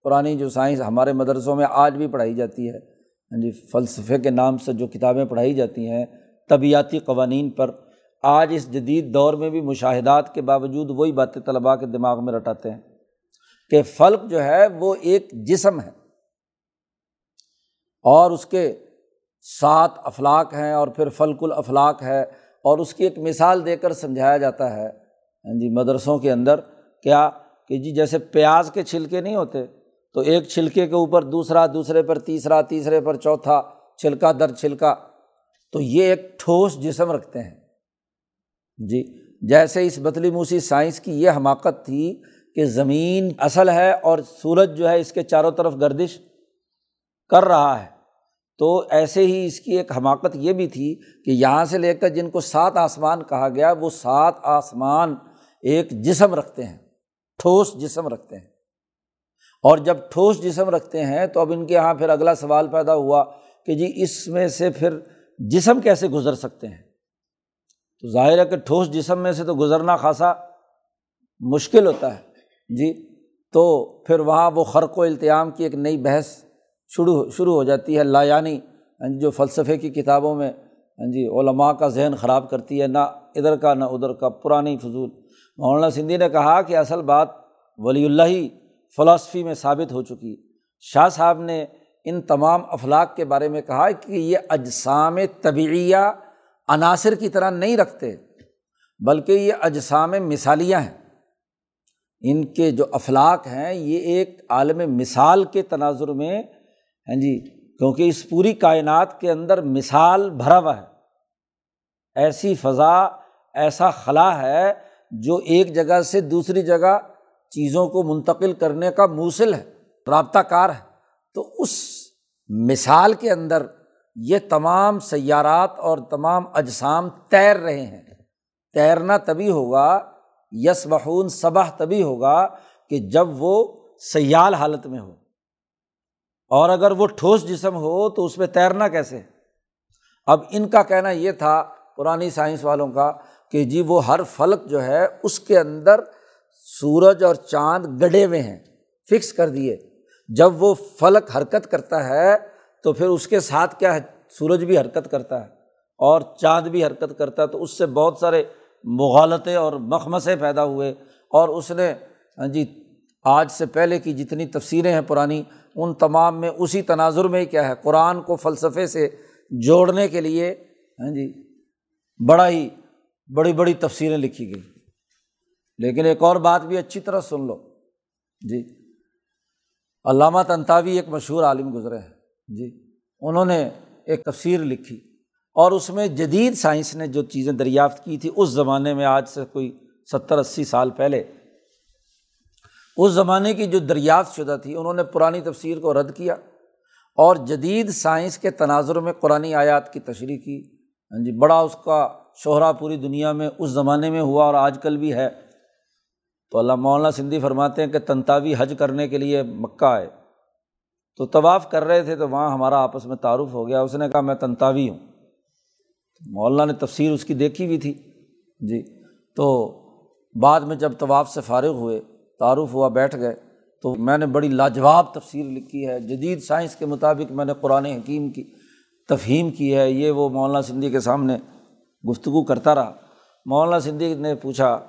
Speaker 1: پرانی جو سائنس ہمارے مدرسوں میں آج بھی پڑھائی جاتی ہے ہاں جی فلسفے کے نام سے جو کتابیں پڑھائی جاتی ہیں، طبیعتی قوانین پر آج اس جدید دور میں بھی مشاہدات کے باوجود وہی باتیں طلباء کے دماغ میں رٹاتے ہیں کہ فلک جو ہے وہ ایک جسم ہے اور اس کے سات افلاق ہیں اور پھر فلک الافلاق ہے اور اس کی ایک مثال دے کر سمجھایا جاتا ہے۔ ہاں جی مدرسوں کے اندر کیا کہ جی جیسے پیاز کے چھلکے نہیں ہوتے، تو ایک چھلکے کے اوپر دوسرا، دوسرے پر تیسرا، تیسرے پر چوتھا، چھلکا در چھلکا۔ تو یہ ایک ٹھوس جسم رکھتے ہیں۔ جی جیسے اس بتلی موسی سائنس کی یہ حماقت تھی کہ زمین اصل ہے اور سورج جو ہے اس کے چاروں طرف گردش کر رہا ہے۔ تو ایسے ہی اس کی ایک حماقت یہ بھی تھی کہ یہاں سے لے کر جن کو سات آسمان کہا گیا، وہ سات آسمان ایک جسم رکھتے ہیں، ٹھوس جسم رکھتے ہیں۔ اور جب ٹھوس جسم رکھتے ہیں تو اب ان کے یہاں پھر اگلا سوال پیدا ہوا کہ جی اس میں سے پھر جسم کیسے گزر سکتے ہیں؟ تو ظاہر ہے کہ ٹھوس جسم میں سے تو گزرنا خاصا مشکل ہوتا ہے۔ جی تو پھر وہاں وہ خرق و التیام کی ایک نئی بحث شروع شروع ہو جاتی ہے، لا یعنی, یعنی جو فلسفے کی کتابوں میں ہاں جی علماء کا ذہن خراب کرتی ہے، نہ ادھر کا نہ ادھر کا، پرانی فضول۔ مولانا سندھی نے کہا کہ اصل بات ولی اللہ ہی فلاسفی میں ثابت ہو چکی۔ شاہ صاحب نے ان تمام افلاق کے بارے میں کہا کہ یہ اجسام طبعیہ عناصر کی طرح نہیں رکھتے، بلکہ یہ اجسام مثالیہ ہیں۔ ان کے جو افلاق ہیں، یہ ایک عالم مثال کے تناظر میں ہاں جی کیونکہ اس پوری کائنات کے اندر مثال بھرا ہوا ہے۔ ایسی فضا، ایسا خلا ہے جو ایک جگہ سے دوسری جگہ چیزوں کو منتقل کرنے کا موصل ہے، رابطہ کار ہے۔ تو اس مثال کے اندر یہ تمام سیارات اور تمام اجسام تیر رہے ہیں۔ تیرنا تبھی ہوگا یس بخون صبح تبھی ہوگا کہ جب وہ سیال حالت میں ہو۔ اور اگر وہ ٹھوس جسم ہو تو اس میں تیرنا کیسے؟ اب ان کا کہنا یہ تھا پرانی سائنس والوں کا کہ جی وہ ہر فلک جو ہے اس کے اندر سورج اور چاند گڑے ہوئے ہیں، فکس کر دیے۔ جب وہ فلک حرکت کرتا ہے تو پھر اس کے ساتھ کیا ہے؟ سورج بھی حرکت کرتا ہے اور چاند بھی حرکت کرتا ہے، تو اس سے بہت سارے مغالطے اور مخمسے پیدا ہوئے۔ اور اس نے ہاں جی آج سے پہلے کی جتنی تفسیریں ہیں پرانی، ان تمام میں اسی تناظر میں کیا ہے۔ قرآن کو فلسفے سے جوڑنے کے لیے ہاں جی بڑا ہی، بڑی بڑی تفسیریں لکھی گئی۔ لیکن ایک اور بات بھی اچھی طرح سن لو۔ جی علامہ تنتاوی ایک مشہور عالم گزرے ہیں۔ جی انہوں نے ایک تفسیر لکھی۔ اور اس میں جدید سائنس نے جو چیزیں دریافت کی تھی، اس زمانے میں آج سے کوئی ستر، اسی سال پہلے اس زمانے کی جو دریافت شدہ تھی، انہوں نے پرانی تفسیر کو رد کیا اور جدید سائنس کے تناظر میں قرآن آیات کی تشریح کی۔ ہاں جی بڑا اس کا شہرا پوری دنیا میں اس زمانے میں ہوا اور آج کل بھی ہے۔ تو اللہ مولانا سندھی فرماتے ہیں کہ تنتاوی حج کرنے کے لیے مکہ آئے تو طواف کر رہے تھے تو وہاں ہمارا آپس میں تعارف ہو گیا۔ اس نے کہا، میں تنتاوی ہوں۔ مولانا نے تفسیر اس کی دیکھی ہوئی تھی۔ جی تو بعد میں جب طواف سے فارغ ہوئے تعارف ہوا، بیٹھ گئے۔ تو میں نے بڑی لاجواب تفسیر لکھی ہے۔ جدید سائنس کے مطابق میں نے قرآن حکیم کی تفہیم کی ہے۔ یہ وہ مولانا سندھی کے سامنے گفتگو کرتا رہا۔ مولانا سندھی نے پوچھا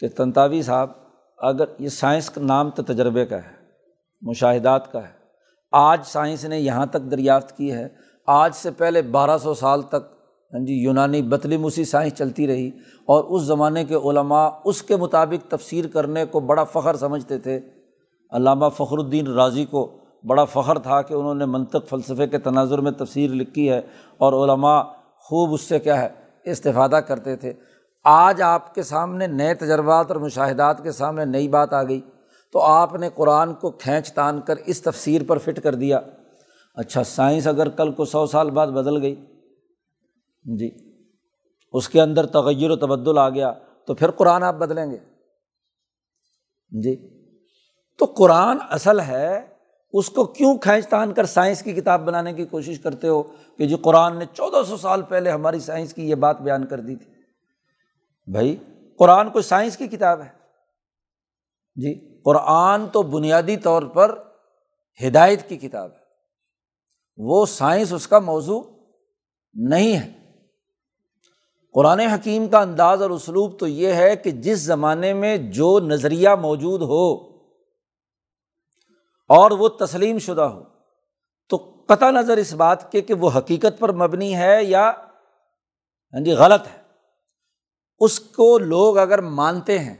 Speaker 1: کہ تنتاوی صاحب، اگر یہ سائنس کا نام تو تجربے کا ہے، مشاہدات کا ہے۔ آج سائنس نے یہاں تک دریافت کی ہے۔ آج سے پہلے بارہ سو سال تک ہاں جی یونانی بطلی موسی سائنس چلتی رہی اور اس زمانے کے علماء اس کے مطابق تفسیر کرنے کو بڑا فخر سمجھتے تھے۔ علامہ فخر الدین راضی کو بڑا فخر تھا کہ انہوں نے منطق فلسفے کے تناظر میں تفسیر لکھی ہے اور علماء خوب اس سے کیا ہے، استفادہ کرتے تھے۔ آج آپ کے سامنے نئے تجربات اور مشاہدات کے سامنے نئی بات آ گئی۔ تو آپ نے قرآن کو کھینچ تان کر اس تفسیر پر فٹ کر دیا۔ اچھا سائنس اگر کل کو سو سال بعد بدل گئی جی۔ اس کے اندر تغیر و تبدل آ گیا تو پھر قرآن آپ بدلیں گے۔ جی۔ تو قرآن اصل ہے، اس کو کیوں کھینچ تان کر سائنس کی کتاب بنانے کی کوشش کرتے ہو کہ جو قرآن نے چودہ سو سال پہلے ہماری سائنس کی یہ بات بیان کر دی تھی۔ بھائی، قرآن کوئی سائنس کی کتاب ہے۔ جی قرآن تو بنیادی طور پر ہدایت کی کتاب ہے۔ وہ سائنس اس کا موضوع نہیں ہے۔ قرآن حکیم کا انداز اور اسلوب تو یہ ہے کہ جس زمانے میں جو نظریہ موجود ہو اور وہ تسلیم شدہ ہو، تو قطع نظر اس بات کے کہ وہ حقیقت پر مبنی ہے یا ہاں جی غلط ہے۔ اس کو لوگ اگر مانتے ہیں،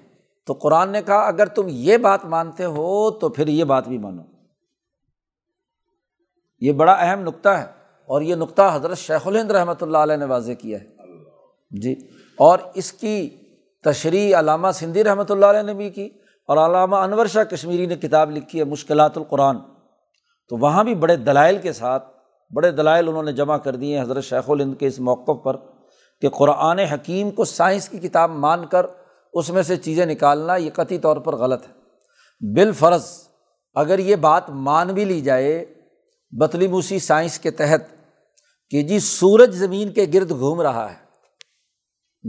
Speaker 1: تو قرآن نے کہا، اگر تم یہ بات مانتے ہو، تو پھر یہ بات بھی مانو۔ یہ بڑا اہم نقطہ ہے اور یہ نقطہ حضرت شیخ الہند رحمۃ اللہ علیہ نے واضح کیا ہے۔ جی اور اس کی تشریح علامہ سندھی رحمۃ اللہ علیہ نے بھی کی اور علامہ انور شاہ کشمیری نے کتاب لکھی ہے مشکلات القرآن۔ تو وہاں بھی بڑے دلائل کے ساتھ، بڑے دلائل انہوں نے جمع کر دیے حضرت شیخ الہند کے اس موقع پر کہ قرآن حکیم کو سائنس کی کتاب مان کر اس میں سے چیزیں نکالنا یہ قطعی طور پر غلط ہے۔ بالفرض اگر یہ بات مان بھی لی جائے بطلی موسی سائنس کے تحت کہ جی سورج زمین کے گرد گھوم رہا ہے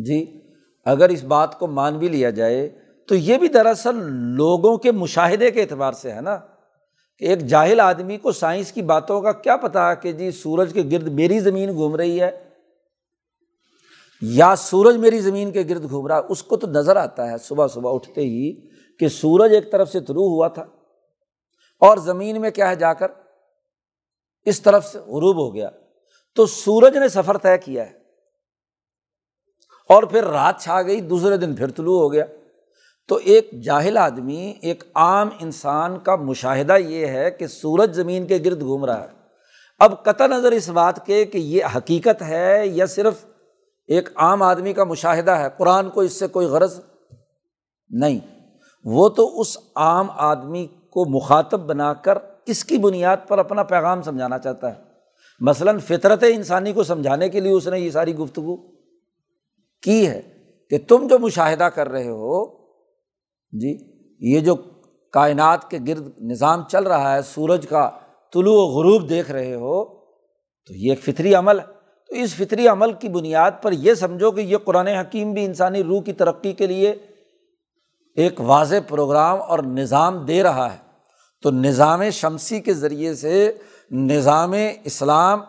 Speaker 1: جی اگر اس بات کو مان بھی لیا جائے، تو یہ بھی دراصل لوگوں کے مشاہدے کے اعتبار سے ہے نا، کہ ایک جاہل آدمی کو سائنس کی باتوں کا کیا پتا کہ جی سورج کے گرد میری زمین گھوم رہی ہے، یا سورج میری زمین کے گرد گھوم رہا ہے اس کو تو نظر آتا ہے صبح صبح اٹھتے ہی کہ سورج ایک طرف سے طلوع ہوا تھا، اور زمین میں کیا ہے جا کر؟ اس طرف سے غروب ہو گیا۔ تو سورج نے سفر طے کیا ہے۔ اور پھر رات چھا گئی، دوسرے دن پھر طلوع ہو گیا۔ تو ایک جاہل آدمی، ایک عام انسان کا مشاہدہ یہ ہے کہ سورج زمین کے گرد گھوم رہا ہے۔ اب قطع نظر اس بات کے کہ یہ حقیقت ہے یا صرف ایک عام آدمی کا مشاہدہ ہے، قرآن کو اس سے کوئی غرض نہیں۔ وہ تو اس عام آدمی کو مخاطب بنا کر اس کی بنیاد پر اپنا پیغام سمجھانا چاہتا ہے۔ مثلاً فطرت انسانی کو سمجھانے کے لیے اس نے یہ ساری گفتگو۔ کی ہے کہ تم جو مشاہدہ کر رہے ہو جی یہ جو کائنات کے گرد نظام چل رہا ہے، سورج کا طلوع و غروب دیکھ رہے ہو، تو یہ ایک فطری عمل ہے۔ تو اس فطری عمل کی بنیاد پر یہ سمجھو کہ یہ قرآن حکیم بھی انسانی روح کی ترقی کے لیے ایک واضح پروگرام اور نظام دے رہا ہے۔ تو نظام شمسی کے ذریعے سے نظام اسلام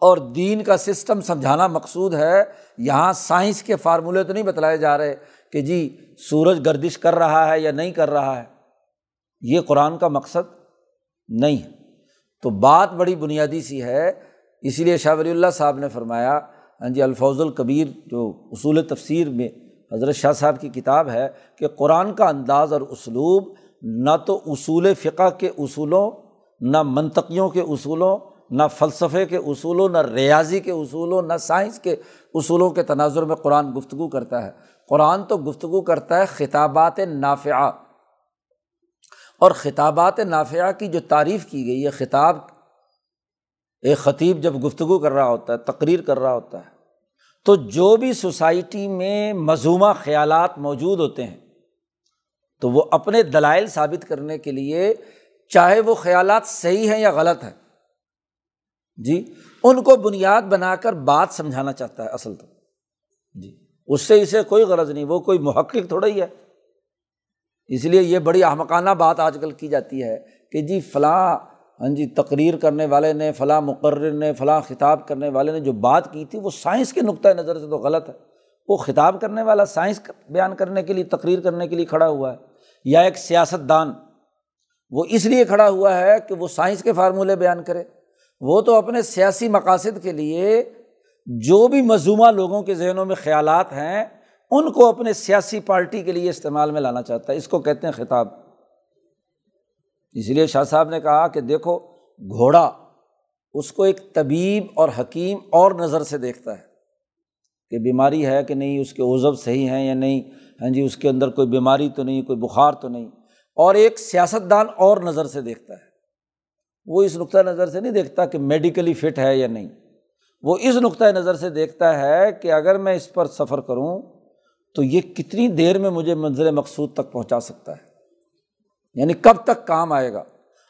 Speaker 1: اور دین کا سسٹم سمجھانا مقصود ہے۔ یہاں سائنس کے فارمولے تو نہیں بتلائے جا رہے کہ جی سورج گردش کر رہا ہے یا نہیں کر رہا ہے۔ یہ قرآن کا مقصد نہیں ہے۔ تو بات بڑی بنیادی سی ہے۔ اسی لیے شاہ ولی اللہ صاحب نے فرمایا ہاں جی الفوظ القبیر جو اصول تفسیر میں حضرت شاہ صاحب کی کتاب ہے کہ قرآن کا انداز اور اسلوب نہ تو اصول فقہ کے اصولوں، نہ منطقیوں کے اصولوں نہ فلسفے کے اصولوں، نہ ریاضی کے اصولوں، نہ سائنس کے اصولوں کے تناظر میں قرآن گفتگو کرتا ہے۔ قرآن تو گفتگو کرتا ہے خطابات نافعہ۔ اور خطابات نافعہ کی جو تعریف کی گئی ہے، خطاب ایک خطیب جب گفتگو کر رہا ہوتا ہے، تقریر کر رہا ہوتا ہے، تو جو بھی سوسائٹی میں مضمومہ خیالات موجود ہوتے ہیں، تو وہ اپنے دلائل ثابت کرنے کے لیے چاہے وہ خیالات صحیح ہیں یا غلط ہیں جی ان کو بنیاد بنا کر بات سمجھانا چاہتا ہے، اصل تو۔ جی اس سے اسے کوئی غرض نہیں، وہ کوئی محقق تھوڑا ہی ہے۔ اس لیے یہ بڑی احمقانہ بات آج کل کی جاتی ہے کہ جی فلاں ہاں جی تقریر کرنے والے نے، فلاں مقرر نے، فلاں خطاب کرنے والے نے جو بات کی تھی، وہ سائنس کے نقطۂ نظر سے تو غلط ہے۔ وہ خطاب کرنے والا سائنس بیان کرنے کے لیے، تقریر کرنے کے لیے کھڑا ہوا ہے، یا ایک سیاست دان وہ اس لیے کھڑا ہوا ہے کہ وہ سائنس کے فارمولے بیان کرے۔ وہ تو اپنے سیاسی مقاصد کے لیے جو بھی مضموعہ لوگوں کے ذہنوں میں خیالات ہیں، ان کو اپنے سیاسی پارٹی کے لیے استعمال میں لانا چاہتا ہے۔ اس کو کہتے ہیں خطاب۔ اس لیے شاہ صاحب نے کہا کہ دیکھو، گھوڑا اس کو ایک طبیب اور حکیم اور نظر سے دیکھتا ہے کہ بیماری ہے کہ نہیں، اس کے عزب صحیح ہیں یا نہیں۔ ہاں جی اس کے اندر کوئی بیماری تو نہیں، کوئی بخار تو نہیں۔ اور ایک سیاست دان اور نظر سے دیکھتا ہے۔ وہ اس نقطۂ نظر سے نہیں دیکھتا کہ میڈیکلی فٹ ہے یا نہیں۔ وہ اس نقطۂ نظر سے دیکھتا ہے کہ اگر میں اس پر سفر کروں تو یہ کتنی دیر میں مجھے منظر مقصود تک پہنچا سکتا ہے۔ یعنی کب تک کام آئے گا۔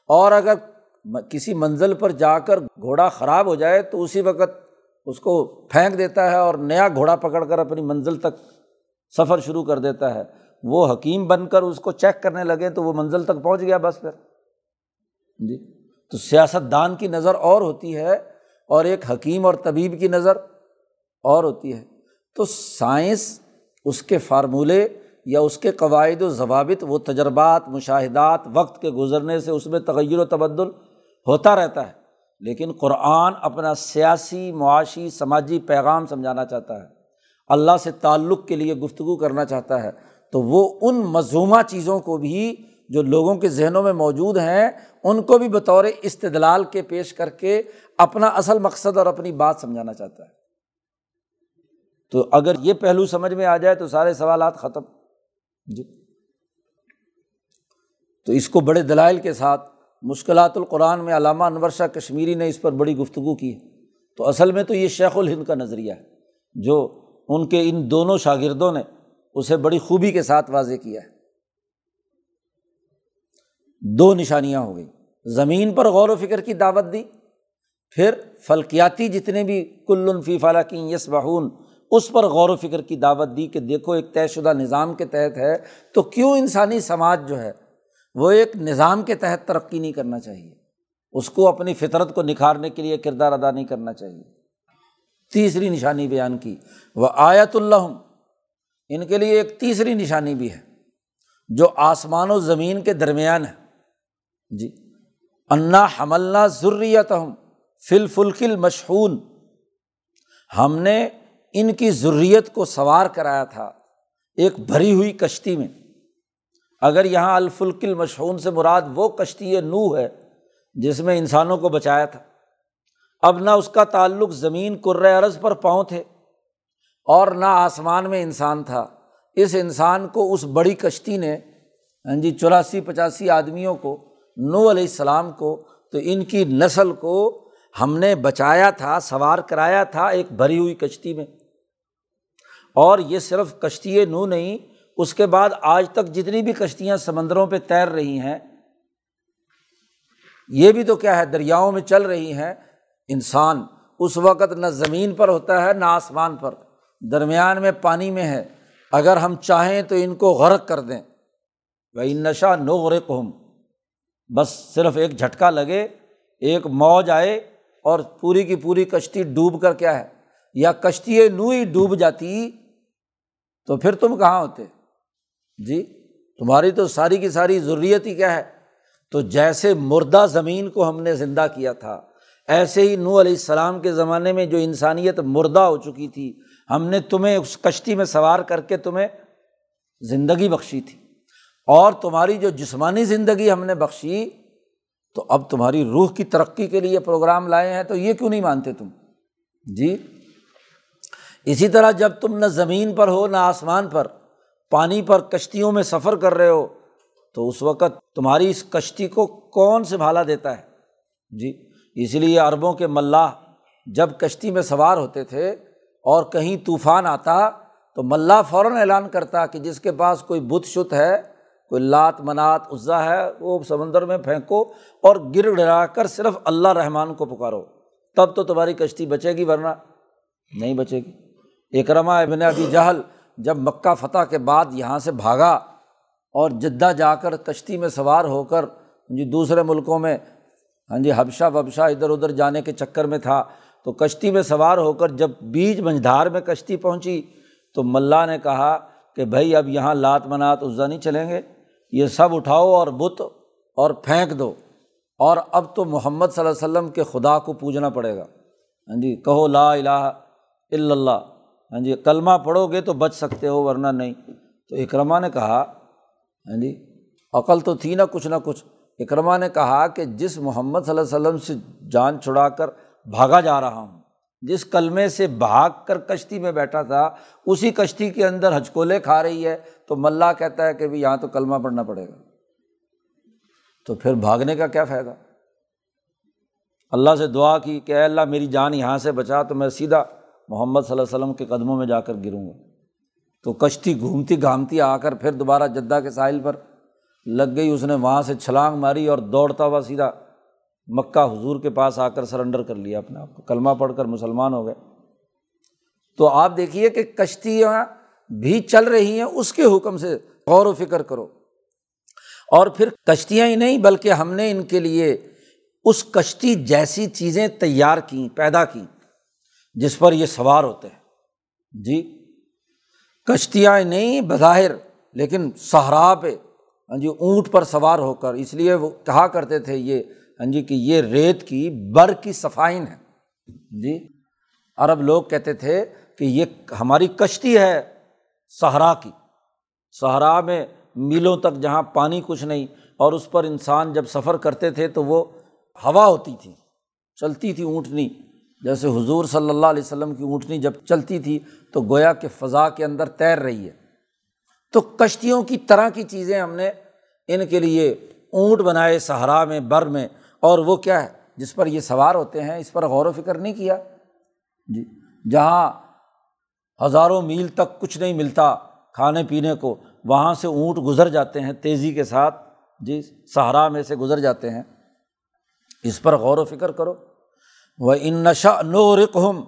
Speaker 1: اور اگر کسی منزل پر جا کر گھوڑا خراب ہو جائے تو اسی وقت اس کو پھینک دیتا ہے اور نیا گھوڑا پکڑ کر اپنی منزل تک سفر شروع کر دیتا ہے۔ وہ حکیم بن کر اس کو چیک کرنے لگے تو وہ منزل تک پہنچ گیا بس پھر۔ جی۔ تو سیاست دان کی نظر اور ہوتی ہے اور ایک حکیم اور طبیب کی نظر اور ہوتی ہے۔ تو سائنس اس کے فارمولے یا اس کے قواعد و ضوابط، وہ تجربات، مشاہدات، وقت کے گزرنے سے اس میں تغیر و تبدل ہوتا رہتا ہے۔ لیکن قرآن اپنا سیاسی، معاشی، سماجی پیغام سمجھانا چاہتا ہے۔ اللہ سے تعلق کے لیے گفتگو کرنا چاہتا ہے۔ تو وہ ان مضمومہ چیزوں کو بھی جو لوگوں کے ذہنوں میں موجود ہیں، ان کو بھی بطور استدلال کے پیش کر کے اپنا اصل مقصد اور اپنی بات سمجھانا چاہتا ہے۔ تو اگر یہ پہلو سمجھ میں آ جائے تو سارے سوالات ختم۔ جی۔ تو اس کو بڑے دلائل کے ساتھ مشکلات القرآن میں علامہ انور شاہ کشمیری نے اس پر بڑی گفتگو کی۔ تو اصل میں تو یہ شیخ الہند کا نظریہ ہے، جو ان کے ان دونوں شاگردوں نے اسے بڑی خوبی کے ساتھ واضح کیا ہے۔ دو نشانیاں ہو گئیں۔ زمین پر غور و فکر کی دعوت دی، پھر فلکیاتی جتنے بھی کل فی فلاکی یس بہون اس پر غور و فکر کی دعوت دی کہ دیکھو ایک طے شدہ نظام کے تحت ہے، تو کیوں انسانی سماج جو ہے، وہ ایک نظام کے تحت ترقی نہیں کرنا چاہیے۔ اس کو اپنی فطرت کو نکھارنے کے لیے کردار ادا نہیں کرنا چاہیے۔ تیسری نشانی بیان کی، وہ آیت اللہ ان کے لیے ایک تیسری نشانی بھی ہے، جو آسمان و زمین کے درمیان ہے۔ جی انا حملہ ضروریت ہم فل فلکل مشہون ہم نے ان کی ضروریت کو سوار کرایا تھا ایک بھری ہوئی کشتی میں۔ اگر یہاں الفلکل مشہون سے مراد وہ کشتی نو ہے جس میں انسانوں کو بچایا تھا۔ اب نہ اس کا تعلق زمین عرض پر پاؤں تھے اور نہ آسمان میں انسان تھا۔ اس انسان کو اس بڑی کشتی نے ہاں جی چوراسی پچاسی آدمیوں کو نو علیہ السلام کو، تو ان کی نسل کو ہم نے بچایا تھا، سوار کرایا تھا ایک بھری ہوئی کشتی میں۔ اور یہ صرف کشتی نو نہیں، اس کے بعد آج تک جتنی بھی کشتیاں سمندروں پہ تیر رہی ہیں، یہ بھی تو کیا ہے، دریاؤں میں چل رہی ہیں۔ انسان اس وقت نہ زمین پر ہوتا ہے، نہ آسمان پر۔ درمیان میں پانی میں ہے۔ اگر ہم چاہیں تو ان کو غرق کر دیں۔ وہی نشہ نو غرق ہم بس صرف ایک جھٹکا لگے، ایک موج آئے اور پوری کی پوری کشتی ڈوب کر کیا ہے؟ یا کشتی نو ہی ڈوب جاتی، تو پھر تم کہاں ہوتے؟ جی تمہاری تو ساری کی ساری ضروریت ہی کیا ہے؟ تو جیسے مردہ زمین کو ہم نے زندہ کیا تھا، ایسے ہی نو علیہ السلام کے زمانے میں جو انسانیت مردہ ہو چکی تھی، ہم نے تمہیں اس کشتی میں سوار کر کے تمہیں زندگی بخشی تھی۔ اور تمہاری جو جسمانی زندگی ہم نے بخشی، تو اب تمہاری روح کی ترقی کے لیے پروگرام لائے ہیں، تو یہ کیوں نہیں مانتے تم؟ جی؟ اسی طرح جب تم نہ زمین پر ہو، نہ آسمان پر، پانی پر کشتیوں میں سفر کر رہے ہو، تو اس وقت تمہاری اس کشتی کو کون سنبھالا دیتا ہے؟ جی اسی لیے عربوں کے ملاح جب کشتی میں سوار ہوتے تھے اور کہیں طوفان آتا، تو ملا فوراً اعلان کرتا کہ جس کے پاس کوئی بت شت ہے کوئی لات منات عزا ہے، وہ سمندر میں پھینکو اور گر گرا کر صرف اللہ رحمان کو پکارو۔ تب تو تمہاری کشتی بچے گی، ورنہ نہیں بچے گی۔ اکرما ابن ابی جہل جب مکہ فتح کے بعد یہاں سے بھاگا اور جدہ جا کر کشتی میں سوار ہو کر جی دوسرے ملکوں میں ہاں جی حبشہ وبشہ ادھر ادھر جانے کے چکر میں تھا، تو کشتی میں سوار ہو کر جب بیچ منجھار میں کشتی پہنچی، تو ملا نے کہا کہ بھائی اب یہاں لات منات عزا نہیں چلیں گے۔ یہ سب اٹھاؤ اور بت اور پھینک دو۔ اور اب تو محمد صلی اللہ علیہ وسلم کے خدا کو پوجنا پڑے گا۔ ہاں جی کہو لا الہ الا اللہ۔ ہاں جی کلمہ پڑھو گے تو بچ سکتے ہو، ورنہ نہیں۔ تو اکرما نے کہا ہاں جی عقل تو تھی نہ کچھ نہ کچھ۔ اکرما نے کہا کہ جس محمد صلی اللہ علیہ وسلم سے جان چھڑا کر بھاگا جا رہا ہوں، جس کلمے سے بھاگ کر کشتی میں بیٹھا تھا، اسی کشتی کے اندر ہچکولے کھا رہی ہے تو ملا کہتا ہے کہ بھائی یہاں تو کلمہ پڑھنا پڑے گا۔ تو پھر بھاگنے کا کیا فائدہ؟ اللہ سے دعا کی کہ اے اللہ میری جان یہاں سے بچا تو میں سیدھا محمد صلی اللہ علیہ وسلم کے قدموں میں جا کر گروں گا۔ تو کشتی گھومتی گھامتی آ کر پھر دوبارہ جدہ کے ساحل پر لگ گئی۔ اس نے وہاں سے چھلانگ ماری اور دوڑتا ہوا سیدھا مکہ حضور کے پاس آ کر سرنڈر کر لیا اپنے آپ کو۔ کلمہ پڑھ کر مسلمان ہو گئے۔ تو آپ دیکھیے کہ کشتیاں بھی چل رہی ہیں، اس کے حکم سے غور و فکر کرو۔ اور پھر کشتیاں ہی نہیں، بلکہ ہم نے ان کے لیے اس کشتی جیسی چیزیں تیار کیں، پیدا کیں، جس پر یہ سوار ہوتے ہیں۔ جی کشتیاں نہیں، بظاہر، لیکن صحرا پہ ہاں جی اونٹ پر سوار ہو کر۔ اس لیے وہ کہا کرتے تھے یہ ہاں جی کہ یہ ریت کی بر کی صفائن ہے جی عرب لوگ کہتے تھے کہ یہ ہماری کشتی ہے صحرا کی۔ صحرا میں میلوں تک جہاں پانی کچھ نہیں، اور اس پر انسان جب سفر کرتے تھے تو وہ ہوا ہوتی تھی، چلتی تھی اونٹنی۔ جیسے حضور صلی اللہ علیہ وسلم کی اونٹنی جب چلتی تھی تو گویا کہ فضا کے اندر تیر رہی ہے۔ تو کشتیوں کی طرح کی چیزیں ہم نے ان کے لیے اونٹ بنائے صحرا میں، بر میں۔ اور وہ کیا ہے؟ جس پر یہ سوار ہوتے ہیں، اس پر غور و فکر نہیں کیا؟ جی جہاں ہزاروں میل تک کچھ نہیں ملتا کھانے پینے کو۔ وہاں سے اونٹ گزر جاتے ہیں تیزی کے ساتھ۔ جی صحرا میں سے گزر جاتے ہیں۔ اس پر غور و فکر کرو۔ وہ ان نشا نو رقم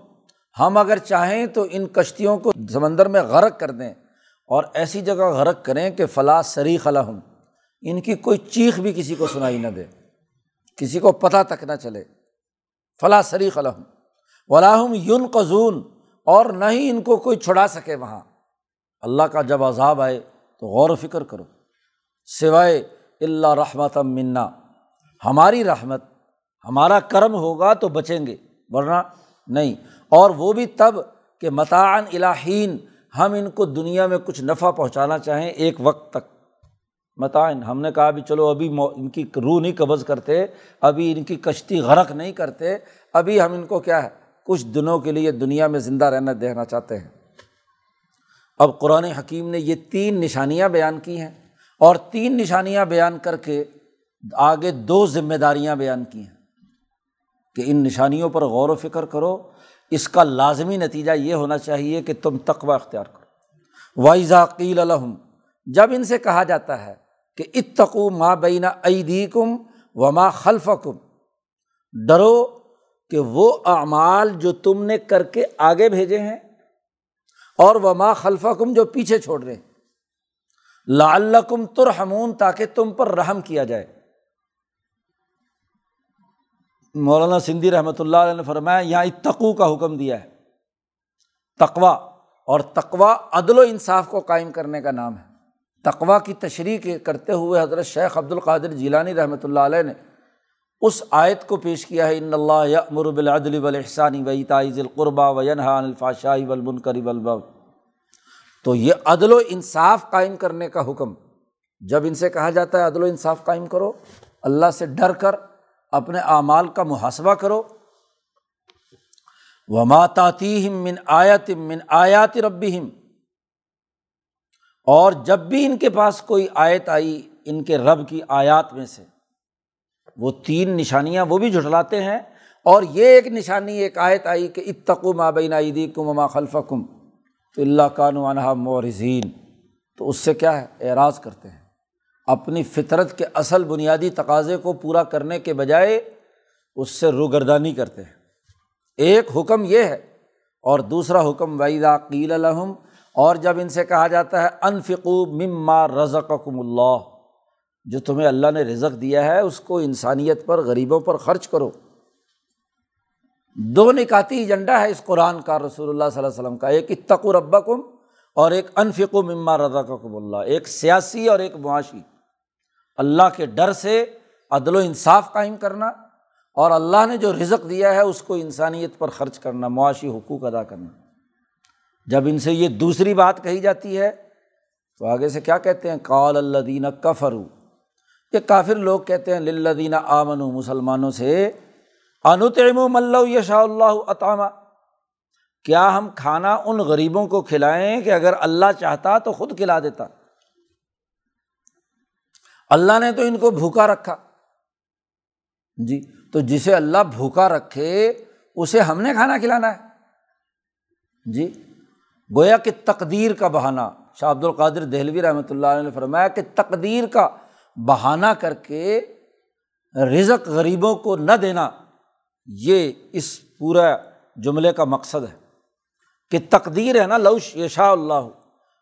Speaker 1: ہم اگر چاہیں تو ان کشتیوں کو سمندر میں غرق کر دیں اور ایسی جگہ غرق کریں کہ فلاں سری خلا ہوں ان کی کوئی چیخ بھی کسی کو سنائی نہ دے۔ کسی کو پتہ تک نہ چلے۔ فلاں سری خلا ہوں ولاحم یون قزون اور نہ ہی ان کو کوئی چھڑا سکے وہاں۔ اللہ کا جب عذاب آئے تو غور و فکر کرو۔ سوائے اللہ رحمت منا۔ ہماری رحمت، ہمارا کرم ہوگا تو بچیں گے، ورنہ نہیں۔ اور وہ بھی تب کہ متعن الہین ہم ان کو دنیا میں کچھ نفع پہنچانا چاہیں ایک وقت تک۔ متعین ہم نے کہا بھی چلو ابھی ان کی روح نہیں قبض کرتے، ابھی ان کی کشتی غرق نہیں کرتے، ابھی ہم ان کو کیا ہے؟ کچھ دنوں کے لیے دنیا میں زندہ رہنا دینا چاہتے ہیں۔ اب قرآن حکیم نے یہ تین نشانیاں بیان کی ہیں اور تین نشانیاں بیان کر کے آگے دو ذمہ داریاں بیان کی ہیں کہ ان نشانیوں پر غور و فکر کرو۔ اس کا لازمی نتیجہ یہ ہونا چاہیے کہ تم تقوا اختیار کرو۔ وائزا قیل الحم جب ان سے کہا جاتا ہے کہ اتقو ماں بینا عیدی کم و ماں خلف کم ڈرو کہ وہ اعمال جو تم نے کر کے آگے بھیجے ہیں اور وہ خلفہ کم جو پیچھے چھوڑ رہے لال کم ترہمون تاکہ تم پر رحم کیا جائے۔ مولانا سندھی رحمۃ اللہ علیہ نے فرمایا، یہاں اتقو کا حکم دیا ہے۔ تقوا اور تقوا عدل و انصاف کو قائم کرنے کا نام ہے۔ تقوا کی تشریح کرتے ہوئے حضرت شیخ عبد القادر جیلانی رحمۃ اللہ علیہ نے اس آیت کو پیش کیا ہے ان اللہ یمر بالعدل والاحسانی و تائز القربہ و ینہا الفاشائی والمنکر والبغ تو یہ عدل و انصاف قائم کرنے کا حکم۔ جب ان سے کہا جاتا ہے عدل و انصاف قائم کرو، اللہ سے ڈر کر اپنے اعمال کا محاسبہ کرو۔ وما تعتیم من آیات من آیات ربیم اور جب بھی ان کے پاس کوئی آیت آئی ان کے رب کی آیات میں سے وہ تین نشانیاں وہ بھی جھٹلاتے ہیں اور یہ ایک نشانی ایک آیت آئی کہ اتقو ما بین عیدی کم ما خلف کم تو اللہ قانو انہا مورزین تو اس سے کیا ہے؟ اعراض کرتے ہیں۔ اپنی فطرت کے اصل بنیادی تقاضے کو پورا کرنے کے بجائے اس سے روگردانی کرتے ہیں۔ ایک حکم یہ ہے اور دوسرا حکم ویدا قیل الحم اور جب ان سے کہا جاتا ہے انفقو مما رزقکم اللہ جو تمہیں اللہ نے رزق دیا ہے، اس کو انسانیت پر، غریبوں پر خرچ کرو۔ دو نکاتی ایجنڈا ہے اس قرآن کا، رسول اللہ صلی اللہ علیہ وسلم کا۔ ایک اتقو ربکم اور ایک انفق و مما رضاکم اللہ۔ ایک سیاسی اور ایک معاشی۔ اللہ کے ڈر سے عدل و انصاف قائم کرنا اور اللہ نے جو رزق دیا ہے، اس کو انسانیت پر خرچ کرنا، معاشی حقوق ادا کرنا۔ جب ان سے یہ دوسری بات کہی جاتی ہے، تو آگے سے کیا کہتے ہیں؟ کال اللہ دینہ کفرو یہ کافر لوگ کہتے ہیں للدینہ آمن مسلمانوں سے انتم ملو یشا اللہ عطامہ کیا ہم کھانا ان غریبوں کو کھلائیں کہ اگر اللہ چاہتا تو خود کھلا دیتا؟ اللہ نے تو ان کو بھوکا رکھا۔ جی تو جسے اللہ بھوکا رکھے، اسے ہم نے کھانا کھلانا ہے۔ جی گویا کہ تقدیر کا بہانا شاہ عبد القادر دہلوی رحمۃ اللہ علیہ نے فرمایا کہ تقدیر کا بہانہ کر کے رزق غریبوں کو نہ دینا، یہ اس پورا جملے کا مقصد ہے۔ کہ تقدیر ہے نا لوش یشا اللہ۔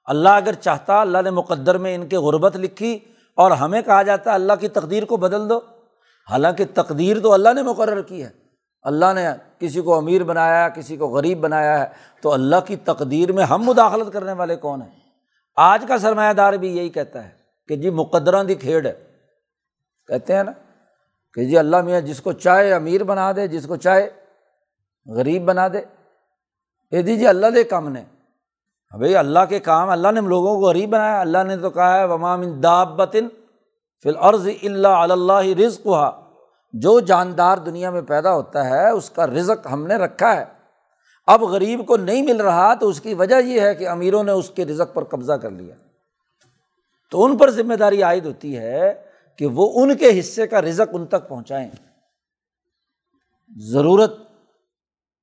Speaker 1: اللہ اگر چاہتا، اللہ نے مقدر میں ان کے غربت لکھی اور ہمیں کہا جاتا ہے اللہ کی تقدیر کو بدل دو۔ حالانکہ تقدیر تو اللہ نے مقرر کی ہے۔ اللہ نے کسی کو امیر بنایا، کسی کو غریب بنایا ہے، تو اللہ کی تقدیر میں ہم مداخلت کرنے والے کون ہیں؟ آج کا سرمایہ دار بھی یہی کہتا ہے۔ کہ جی مقدرہ دی کھیڑ ہے۔ کہتے ہیں نا کہ جی اللہ میاں جس کو چاہے امیر بنا دے، جس کو چاہے غریب بنا دے۔ یہ دیجیے اللہ دے کام نے۔ ہاں بھائی، اللہ کے کام، اللہ نے لوگوں کو غریب بنایا۔ اللہ نے تو کہا ہے ومام دابطن فی العرض اللہ اللہ رزق ہوا جو جاندار دنیا میں پیدا ہوتا ہے، اس کا رزق ہم نے رکھا ہے۔ اب غریب کو نہیں مل رہا تو اس کی وجہ یہ ہے کہ امیروں نے اس کے رزق پر قبضہ کر لیا۔ تو ان پر ذمہ داری عائد ہوتی ہے کہ وہ ان کے حصے کا رزق ان تک پہنچائیں۔ ضرورت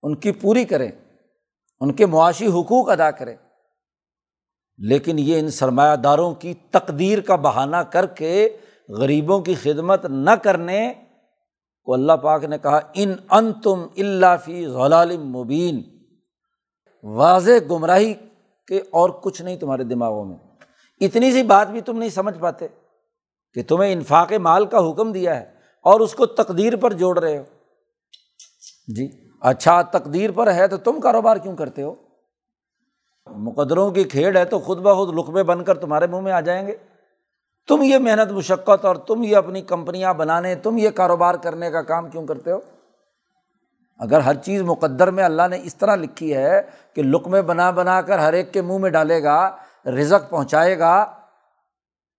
Speaker 1: ان کی پوری کریں، ان کے معاشی حقوق ادا کریں۔ لیکن یہ ان سرمایہ داروں کی تقدیر کا بہانہ کر کے غریبوں کی خدمت نہ کرنے کو اللہ پاک نے کہا، ان ان تم اللہ فی غلال مبین۔ واضح گمراہی کے اور کچھ نہیں تمہارے دماغوں میں۔ اتنی سی بات بھی تم نہیں سمجھ پاتے کہ تمہیں انفاق مال کا حکم دیا ہے اور اس کو تقدیر پر جوڑ رہے ہو۔ جی اچھا تقدیر پر ہے تو تم کاروبار کیوں کرتے ہو؟ مقدروں کی کھیڑ ہے تو خود بخود لقبے بن کر تمہارے منہ میں آ جائیں گے۔ تم یہ محنت مشقت اور تم یہ اپنی کمپنیاں بنانے، تم یہ کاروبار کرنے کا کام کیوں کرتے ہو؟ اگر ہر چیز مقدر میں اللہ نے اس طرح لکھی ہے کہ لقمے بنا بنا کر ہر ایک کے منہ میں ڈالے گا رزق پہنچائے گا،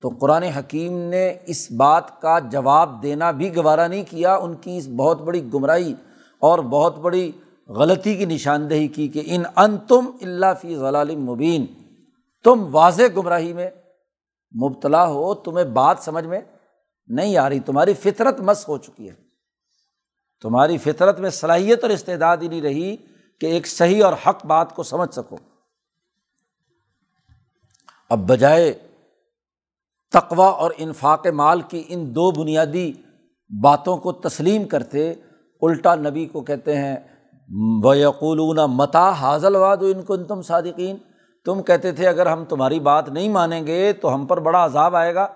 Speaker 1: تو قرآن حکیم نے اس بات کا جواب دینا بھی گوارا نہیں کیا۔ ان کی اس بہت بڑی گمراہی اور بہت بڑی غلطی کی نشاندہی کی کہ ان ان تم اللہ فی ضلال مبین۔ تم واضح گمراہی میں مبتلا ہو، تمہیں بات سمجھ میں نہیں آ رہی، تمہاری فطرت مس ہو چکی ہے۔ تمہاری فطرت میں صلاحیت اور استعداد ہی نہیں رہی کہ ایک صحیح اور حق بات کو سمجھ سکو۔ اب بجائے تقوا اور انفاق مال کی ان دو بنیادی باتوں کو تسلیم کرتے، الٹا نبی کو کہتے ہیں و متا حاضل واد ان کو تم صادقین تم کہتے تھے، اگر ہم تمہاری بات نہیں مانیں گے تو ہم پر بڑا عذاب آئے گا۔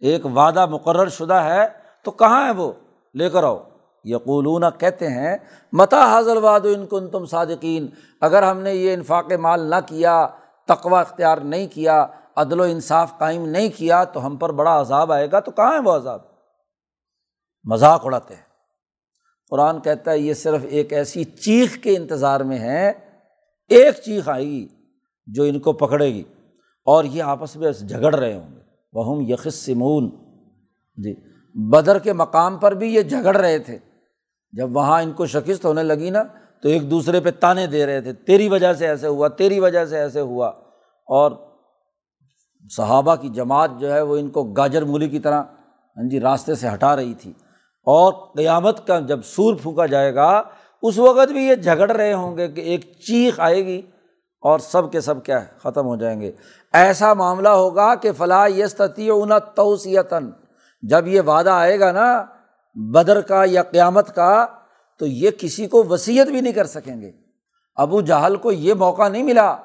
Speaker 1: ایک وعدہ مقرر شدہ ہے، تو کہاں ہے وہ؟ لے کر آؤ۔ یقولون کہتے ہیں متا حاضل واد ان کو تم صادقین اگر ہم نے یہ انفاق مال نہ کیا تقوا اختیار نہیں کیا، عدل و انصاف قائم نہیں کیا، تو ہم پر بڑا عذاب آئے گا، تو کہاں ہے وہ عذاب؟ مذاق اڑاتے ہیں۔ قرآن کہتا ہے، یہ صرف ایک ایسی چیخ کے انتظار میں ہے، ایک چیخ آئے گی جو ان کو پکڑے گی، اور یہ آپس میں جھگڑ رہے ہوں گے۔ وہ ہم یقس سمون جی بدر کے مقام پر بھی یہ جھگڑ رہے تھے۔ جب وہاں ان کو شکست ہونے لگی نا، تو ایک دوسرے پہ تانے دے رہے تھے، تیری وجہ سے ایسے ہوا، تیری وجہ سے ایسے ہوا۔ اور صحابہ کی جماعت جو ہے وہ ان کو گاجر مولی کی طرح ہاں جی راستے سے ہٹا رہی تھی۔ اور قیامت کا جب سور پھونکا جائے گا، اس وقت بھی یہ جھگڑ رہے ہوں گے کہ ایک چیخ آئے گی اور سب کے سب کیا ہے، ختم ہو جائیں گے۔ ایسا معاملہ ہوگا کہ فلاح یستی اُن توسیتاً جب یہ وعدہ آئے گا نا بدر کا یا قیامت کا، تو یہ کسی کو وصیت بھی نہیں کر سکیں گے۔ ابو جہل کو یہ موقع نہیں ملا۔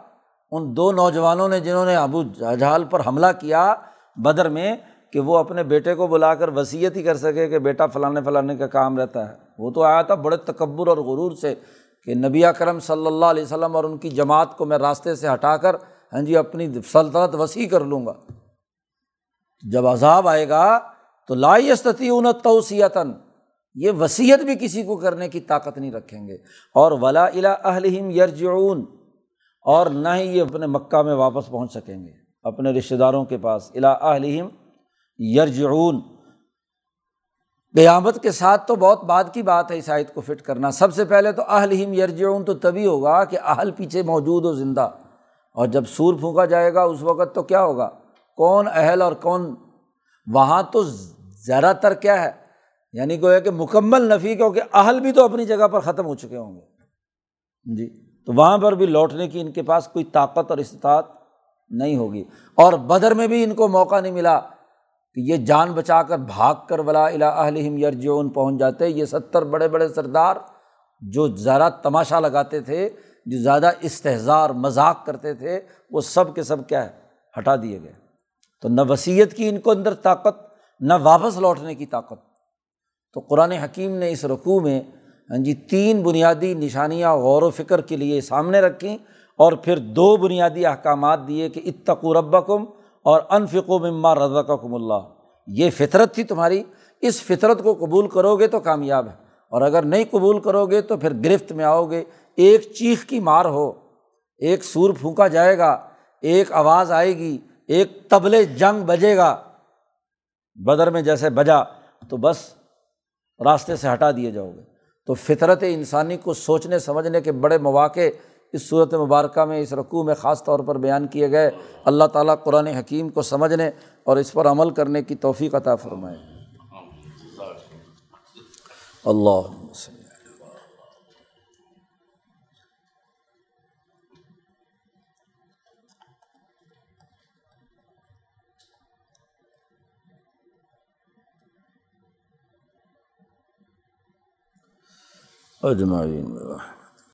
Speaker 1: ان دو نوجوانوں نے جنہوں نے ابو جہل پر حملہ کیا بدر میں کہ وہ اپنے بیٹے کو بلا کر وصیت ہی کر سکے کہ بیٹا فلانے فلانے کا کام رہتا ہے۔ وہ تو آیا تھا بڑے تکبر اور غرور سے کہ نبی کرم صلی اللہ علیہ وسلم اور ان کی جماعت کو میں راستے سے ہٹا کر ہاں جی اپنی سلطنت وسیع کر لوں گا۔ جب عذاب آئے گا تو لائیستی ان توسیتاً یہ وصیت بھی کسی کو کرنے کی طاقت نہیں رکھیں گے۔ اور ولا الا اہلم یرجعون اور نہ ہی یہ اپنے مکہ میں واپس پہنچ سکیں گے۔ اپنے رشتہ داروں کے پاس الا اہلم یرجعون۔ قیامت کے ساتھ تو بہت بعد کی بات ہے عیسائیت کو فٹ کرنا۔ سب سے پہلے تو اہلہم یرجعون تو تبھی ہوگا کہ اہل پیچھے موجود ہو زندہ۔ اور جب سور پھونکا جائے گا، اس وقت تو کیا ہوگا؟ کون اہل اور کون؟ وہاں تو زیادہ تر کیا ہے؟ یعنی کہ کہ مکمل نفی، کیونکہ اہل بھی تو اپنی جگہ پر ختم ہو چکے ہوں گے۔ جی۔ تو وہاں پر بھی لوٹنے کی ان کے پاس کوئی طاقت اور استطاعت نہیں ہوگی۔ اور بدر میں بھی ان کو موقع نہیں ملا کہ یہ جان بچا کر بھاگ کر ولا الا اہلہم یرجعون پہنچ جاتے۔ یہ ستر بڑے بڑے سردار جو ذرا تماشا لگاتے تھے، جو زیادہ استحظار مذاق کرتے تھے، وہ سب کے سب کیا ہے، ہٹا دیے گئے۔ تو نہ وصیت کی ان کو اندر طاقت، نہ واپس لوٹنے کی طاقت۔ تو قرآن حکیم نے اس رقوع میں ہاں جی تین بنیادی نشانیاں غور و فکر کے لیے سامنے رکھیں اور پھر دو بنیادی احکامات دیے کہ اتقو ربکم اور انفق و مما رضا کم اللہ۔ یہ فطرت تھی تمہاری۔ اس فطرت کو قبول کرو گے تو کامیاب ہے۔ اور اگر نہیں قبول کرو گے تو پھر گرفت میں آؤ گے۔ ایک چیخ کی مار ہو، ایک سور پھونکا جائے گا، ایک آواز آئے گی، ایک تبلے جنگ بجے گا۔ بدر میں جیسے بجا تو بس راستے سے ہٹا دیے جاؤ گے۔ تو فطرت انسانی کو سوچنے سمجھنے کے بڑے مواقع اس صورت مبارکہ میں اس رقوع میں خاص طور پر بیان کیے گئے۔ اللہ تعالیٰ قرآن حکیم کو سمجھنے اور اس پر عمل کرنے کی توفیق عطا فرمائے۔ اللہ اجمعین۔